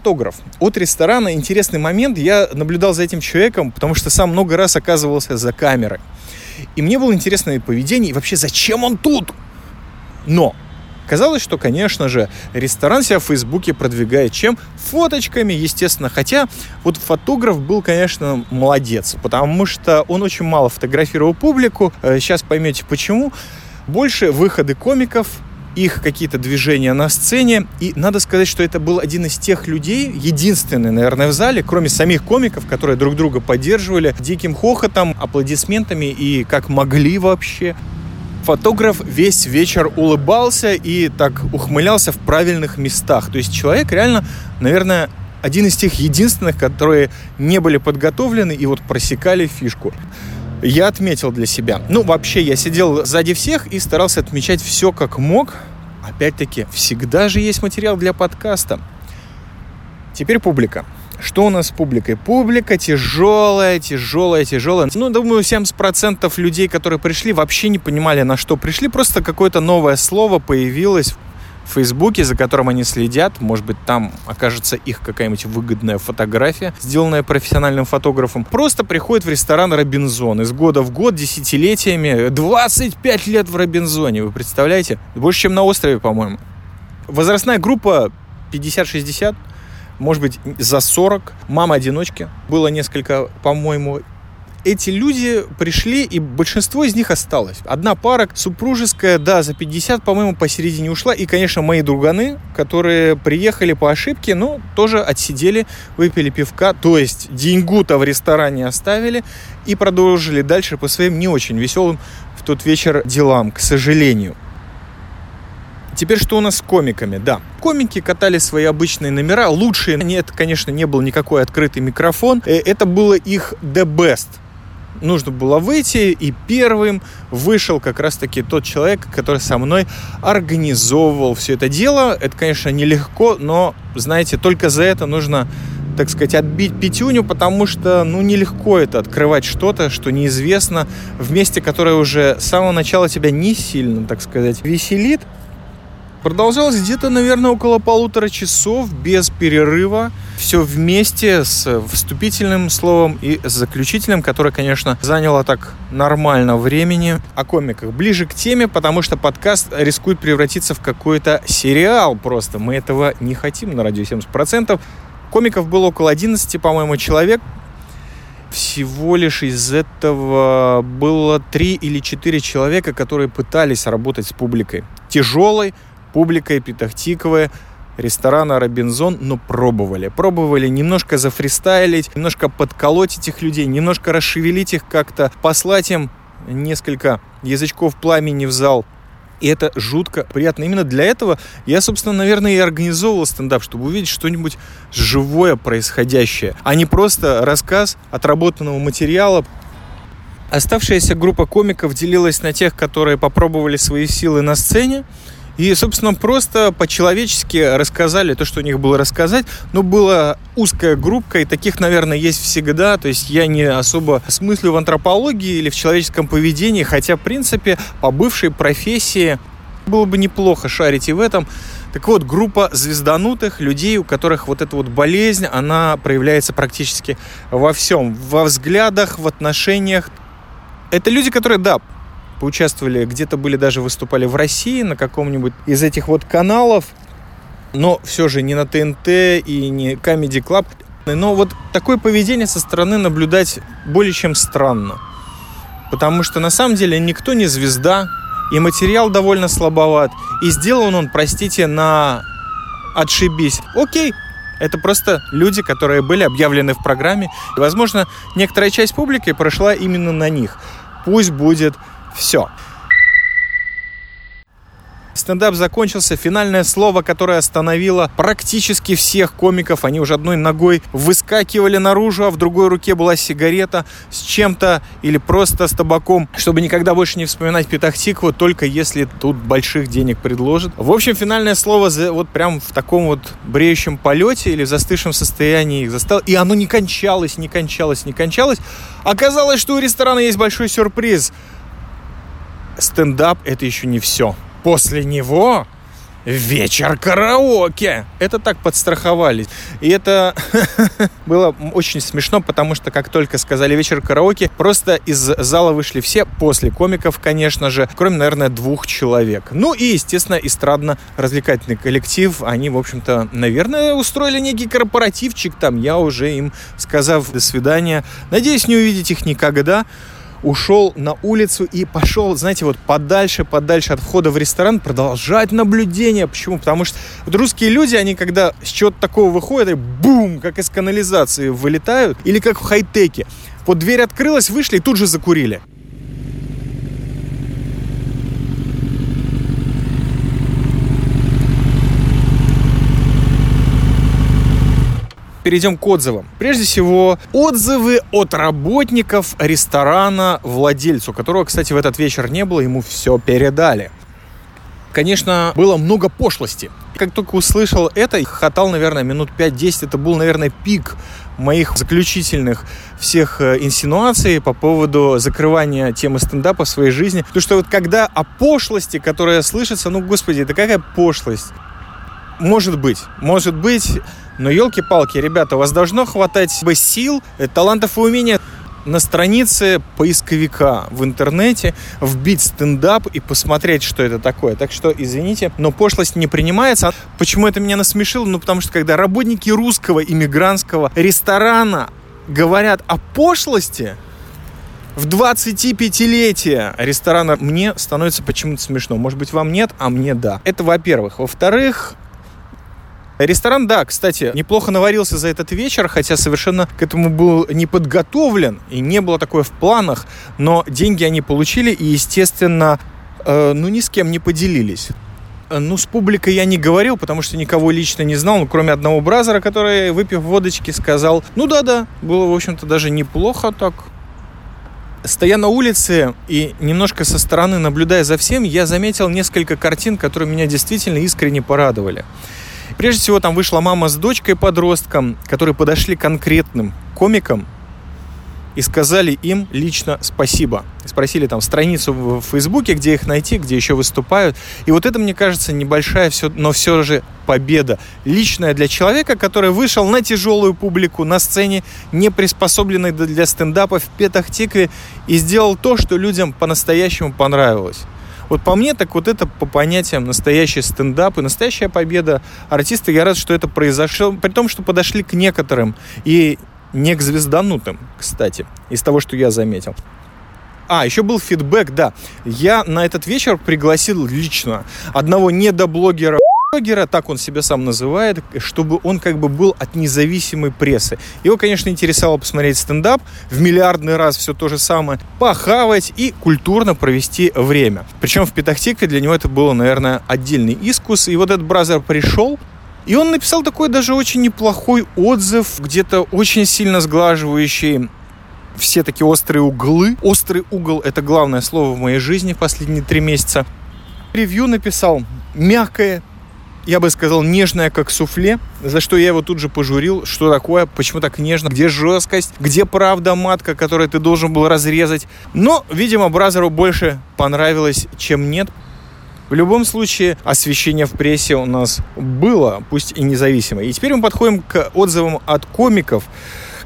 Фотограф от ресторана. Интересный момент. Я наблюдал за этим человеком, потому что сам много раз оказывался за камерой. И мне было интересно его поведение, и вообще, зачем он тут? Но Казалось, что, конечно же, ресторан себя в Фейсбуке продвигает чем? Фоточками, естественно. Хотя вот фотограф был, конечно, молодец, потому что он очень мало фотографировал публику. Сейчас э, поймете почему. Больше выходы комиков, их какие-то движения на сцене. И надо сказать, что это был один из тех людей, единственный, наверное, в зале, кроме самих комиков, которые друг друга поддерживали диким хохотом, аплодисментами и как могли вообще. Фотограф весь вечер улыбался и так ухмылялся в правильных местах. То есть человек реально, наверное, один из тех единственных, которые не были подготовлены и вот просекали фишку я отметил для себя. Ну, вообще, я сидел сзади всех и старался отмечать все как мог. Опять-таки, всегда же есть материал для подкаста. Теперь публика. Что у нас с публикой? Публика тяжелая, тяжелая, тяжелая. Ну, думаю, 70% людей, которые пришли, вообще не понимали, на что пришли. Просто какое-то новое слово появилось в Фейсбуке, за которым они следят. Может быть, там окажется их какая-нибудь выгодная фотография, сделанная профессиональным фотографом. Просто приходит в ресторан Робинзон из года в год, десятилетиями. 25 лет в Робинзоне, вы представляете? Больше, чем на острове, по-моему. Возрастная группа 50-60, может быть, за 40. Мама-одиночки. Было несколько, по-моему, эти люди пришли, и большинство из них осталось. Одна пара супружеская, да, за 50, по-моему, посередине ушла. И, конечно, мои друганы, которые приехали по ошибке, но тоже отсидели, выпили пивка. То есть деньгу-то в ресторане оставили и продолжили дальше по своим не очень веселым в тот вечер делам, к сожалению. Теперь что у нас с комиками? Да, комики катали свои обычные номера. Лучшие, нет, конечно, не был никакой открытый микрофон. Э, это было их the best нужно было выйти, и первым вышел как раз-таки тот человек, который со мной организовывал все это дело. Это, конечно, нелегко, но, знаете, только за это нужно так сказать, отбить пятюню, потому что, ну, нелегко это открывать что-то, что неизвестно, в месте, которое уже с самого начала тебя не сильно, так сказать, веселит. Продолжалось где-то, наверное, около полутора часов без перерыва. Все вместе с вступительным словом и с заключительным, которое, конечно, заняло так нормально времени. О комиках ближе к теме, потому что подкаст рискует превратиться в какой-то сериал просто. Мы этого не хотим на радио 70%. Комиков было около 11, по-моему, человек всего лишь из этого было три или четыре человека, которые пытались работать с публикой. Тяжелой, публикой Петахтиковы, ресторана Робинзон, но пробовали. Пробовали немножко зафристайлить, немножко подколоть этих людей, немножко расшевелить их как-то, послать им несколько язычков пламени в зал. И это жутко приятно. Именно для этого я, собственно, наверное, и организовывал стендап, чтобы увидеть что-нибудь живое происходящее, а не просто рассказ отработанного материала. Оставшаяся группа комиков делилась на тех, которые попробовали свои силы на сцене, и, собственно, просто по-человечески рассказали то, что у них было рассказать. Но была узкая группа, и таких, наверное, есть всегда. То есть я не особо смыслю в антропологии или в человеческом поведении, хотя, в принципе, по бывшей профессии было бы неплохо шарить и в этом. Так вот, группа звезданутых людей, у которых вот эта вот болезнь, она проявляется практически во всем. Во взглядах, в отношениях. Это люди, которые, да, поучаствовали, где-то были даже выступали в России на каком-нибудь из этих вот каналов, но все же не на ТНТ и не Comedy Club. Но вот такое поведение со стороны наблюдать более чем странно. Потому что на самом деле никто не звезда, и материал довольно слабоват. И сделан он, простите, на отшибись. Окей, это просто люди, которые были объявлены в программе. И, возможно, некоторая часть публики прошла именно на них. Пусть будет все. Стендап закончился. Финальное слово, которое остановило практически всех комиков. Они уже одной ногой выскакивали наружу, а в другой руке была сигарета с чем-то или просто с табаком, чтобы никогда больше не вспоминать Петахтикву, только если тут больших денег предложат. В общем, финальное слово вот прям в таком вот бреющем полете или в застывшем состоянии их застало. И оно не кончалось, не кончалось, не кончалось. Оказалось, что у ресторана есть большой сюрприз – стендап это еще не все. После него вечер караоке. Это так подстраховались. И это было очень смешно, потому что как только сказали вечер караоке, просто из зала вышли все, после комиков, конечно же, кроме, наверное, двух человек. Ну и, естественно, эстрадно-развлекательный коллектив. Они, в общем-то, наверное, устроили некий корпоративчик там. Я уже им, сказав до свидания, надеюсь, не увидеть их никогда ушел на улицу и пошел, знаете, вот подальше, подальше от входа в ресторан продолжать наблюдение. Почему? Потому что вот русские люди, они когда с чего-то такого выходят, и бум, как из канализации вылетают, или как в хай-теке. Вот дверь открылась, вышли и тут же закурили. Перейдем к отзывам. Прежде всего, отзывы от работников ресторана владельцу, которого, кстати, в этот вечер не было, ему все передали. Конечно, было много пошлости. Как только услышал это, хватал, наверное, минут 5-10. Это был, наверное, пик моих заключительных всех э, инсинуаций по поводу закрывания темы стендапа в своей жизни. Потому что вот когда о пошлости, которая слышится, ну, господи, это какая пошлость? Может быть, может быть, но елки-палки, ребята, у вас должно хватать бы сил, э, талантов и умения на странице поисковика в интернете вбить стендап и посмотреть, что это такое. Так что, извините, но пошлость не принимается. Почему это меня насмешило? Ну, потому что когда работники русского иммигрантского ресторана говорят о пошлости, в 25-летие ресторана мне становится почему-то смешно. Может быть, вам нет, а мне да. Это во-первых. Во-вторых, Ресторан, да, кстати, неплохо наварился за этот вечер, хотя совершенно к этому был не подготовлен и не было такое в планах, но деньги они получили и, естественно, э, ну ни с кем не поделились. Ну, с публикой я не говорил, потому что никого лично не знал, ну, кроме одного бразера, который, выпив водочки, сказал, ну да-да, было, в общем-то, даже неплохо так. Стоя на улице и немножко со стороны наблюдая за всем, я заметил несколько картин, которые меня действительно искренне порадовали. Прежде всего, там вышла мама с дочкой подростком, которые подошли конкретным комикам и сказали им лично спасибо. Спросили там страницу в Фейсбуке, где их найти, где еще выступают. И вот это, мне кажется, небольшая, все, но все же победа. Личная для человека, который вышел на тяжелую публику на сцене, не приспособленной для стендапа в Петахтикве и сделал то, что людям по-настоящему понравилось. Вот по мне, так вот это по понятиям настоящий стендап и настоящая победа артиста. Я рад, что это произошло, при том, что подошли к некоторым и не к звезданутым, кстати, из того, что я заметил. А, еще был фидбэк, да. Я на этот вечер пригласил лично одного недоблогера блогера, так он себя сам называет, чтобы он как бы был от независимой прессы. Его, конечно, интересовало посмотреть стендап, в миллиардный раз все то же самое, похавать и культурно провести время. Причем в Петахтике для него это было, наверное, отдельный искус. И вот этот бразер пришел, и он написал такой даже очень неплохой отзыв, где-то очень сильно сглаживающий все такие острые углы. Острый угол — это главное слово в моей жизни в последние три месяца. Ревью написал мягкое, я бы сказал, нежная, как суфле, за что я его тут же пожурил, что такое, почему так нежно, где жесткость, где правда матка, которую ты должен был разрезать. Но, видимо, Бразеру больше понравилось, чем нет. В любом случае, освещение в прессе у нас было, пусть и независимое. И теперь мы подходим к отзывам от комиков,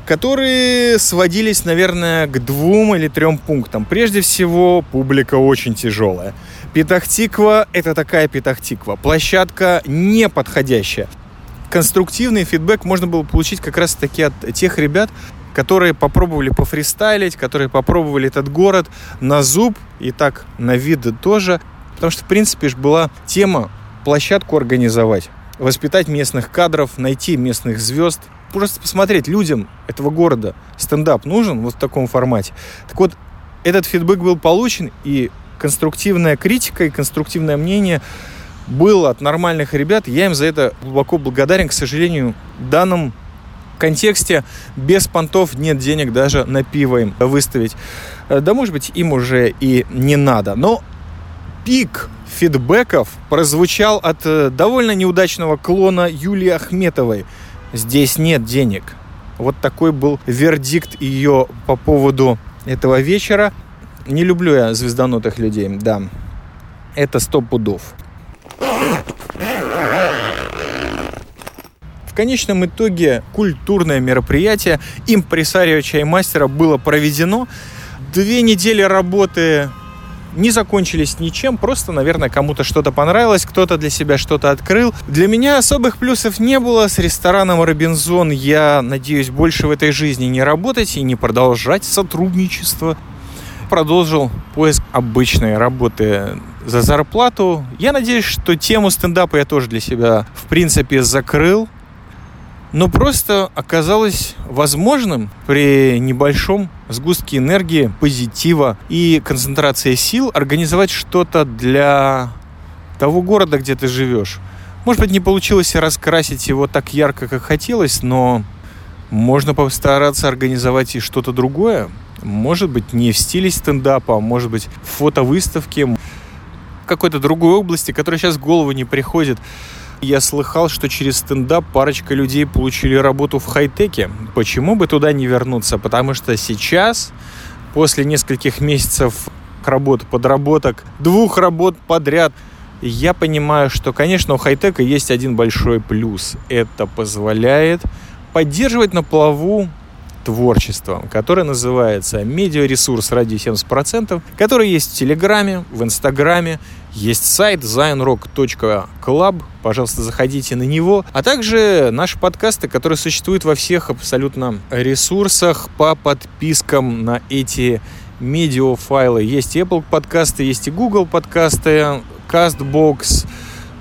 которые сводились, наверное, к двум или трем пунктам. Прежде всего, публика очень тяжелая. Петахтиква – это такая Петахтиква. Площадка не подходящая. Конструктивный фидбэк можно было получить как раз-таки от тех ребят, которые попробовали пофристайлить, которые попробовали этот город на зуб и так на вид тоже. Потому что, в принципе, была тема площадку организовать, воспитать местных кадров, найти местных звезд, просто посмотреть людям этого города стендап нужен вот в таком формате. Так вот, этот фидбэк был получен, и конструктивная критика и конструктивное мнение было от нормальных ребят. Я им за это глубоко благодарен. К сожалению, в данном контексте без понтов нет денег даже на пиво им выставить. Э, да, может быть, им уже и не надо. Но пик фидбэков прозвучал от э, довольно неудачного клона Юлии Ахметовой. Здесь нет денег. Вот такой был вердикт ее по поводу этого вечера. Не люблю я звезданутых людей, да. Это сто пудов. В конечном итоге культурное мероприятие импресарио чаймастера было проведено. Две недели работы не закончились ничем, просто, наверное, кому-то что-то понравилось, кто-то для себя что-то открыл. Для меня особых плюсов не было. С рестораном «Робинзон» я надеюсь больше в этой жизни не работать и не продолжать сотрудничество. Продолжил поиск обычной работы за зарплату. Я надеюсь, что тему стендапа я тоже для себя, в принципе, закрыл. Но просто оказалось возможным при небольшом сгустке энергии, позитива и концентрации сил организовать что-то для того города, где ты живешь. Может быть, не получилось раскрасить его так ярко, как хотелось, но можно постараться организовать и что-то другое. Может быть, не в стиле стендапа, а может быть, в фотовыставке, какой-то другой области, которая сейчас в голову не приходит. Я слыхал, что через стендап парочка людей получили работу в хай-теке. Почему бы туда не вернуться? Потому что сейчас, после нескольких месяцев работ, подработок, двух работ подряд, я понимаю, что, конечно, у хай-тека есть один большой плюс. Это позволяет поддерживать на плаву творчеством, которое называется медиаресурс ради 70%, который есть в Телеграме, в Инстаграме, есть сайт zionrock.club, пожалуйста, заходите на него, а также наши подкасты, которые существуют во всех абсолютно ресурсах по подпискам на эти медиафайлы. Есть и Apple подкасты, есть и Google подкасты, CastBox,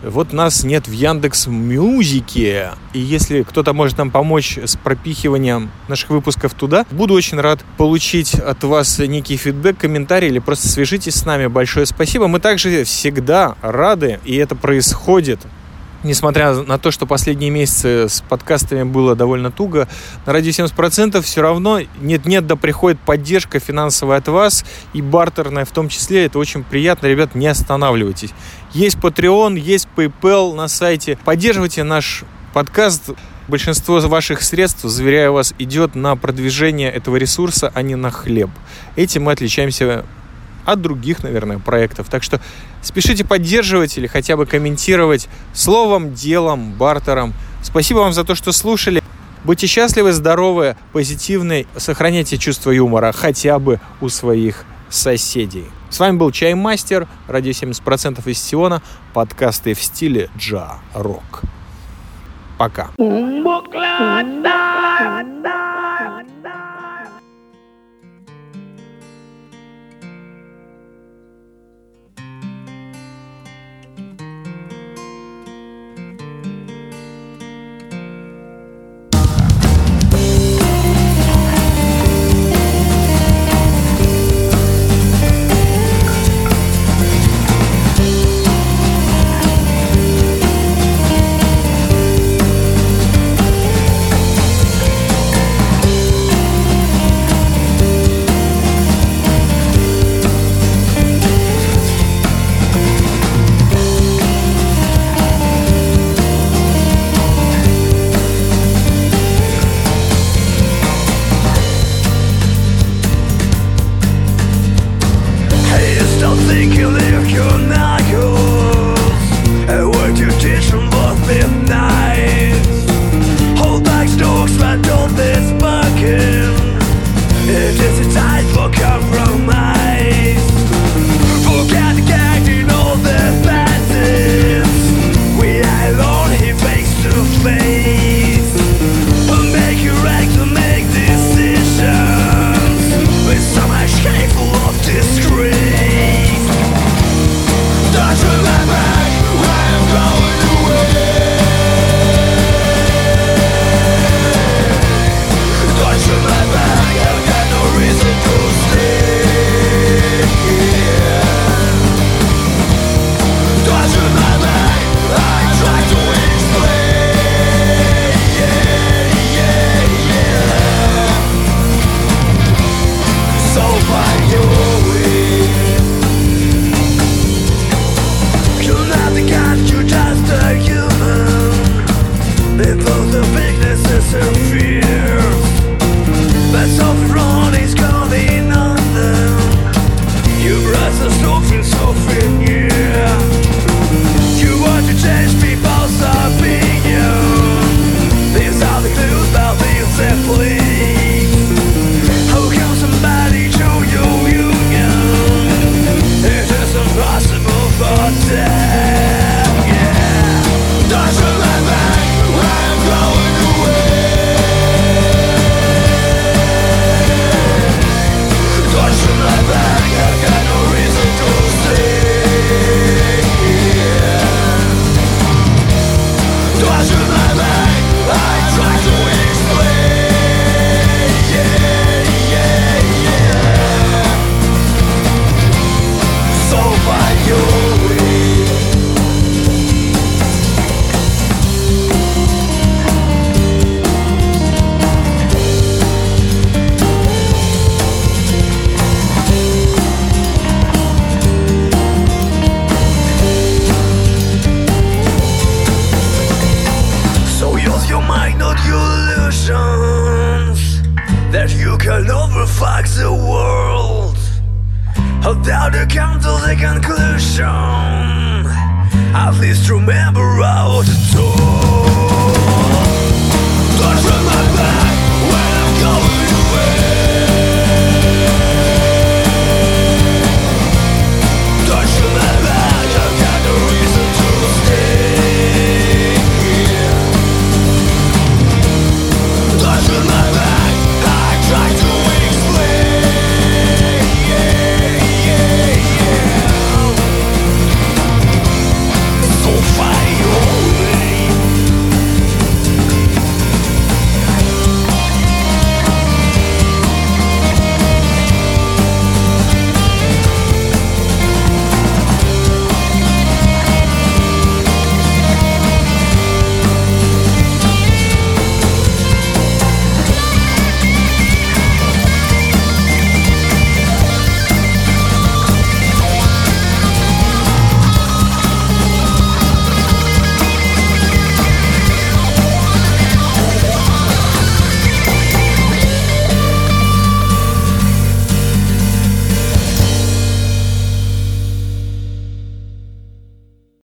вот нас нет в Яндекс Мюзике. И если кто-то может нам помочь с пропихиванием наших выпусков туда, буду очень рад получить от вас некий фидбэк, комментарий или просто свяжитесь с нами. Большое спасибо. Мы также всегда рады, и это происходит несмотря на то, что последние месяцы с подкастами было довольно туго, на радио 70% все равно нет-нет, да приходит поддержка финансовая от вас и бартерная в том числе. Это очень приятно. Ребят, не останавливайтесь. Есть Patreon, есть PayPal на сайте. Поддерживайте наш подкаст. Большинство ваших средств, заверяю вас, идет на продвижение этого ресурса, а не на хлеб. Этим мы отличаемся от других, наверное, проектов. Так что спешите поддерживать или хотя бы комментировать словом, делом, бартером. Спасибо вам за то, что слушали. Будьте счастливы, здоровы, позитивны, сохраняйте чувство юмора хотя бы у своих соседей. С вами был Чаймастер, радио 70% из Сиона, подкасты в стиле джа-рок. Пока.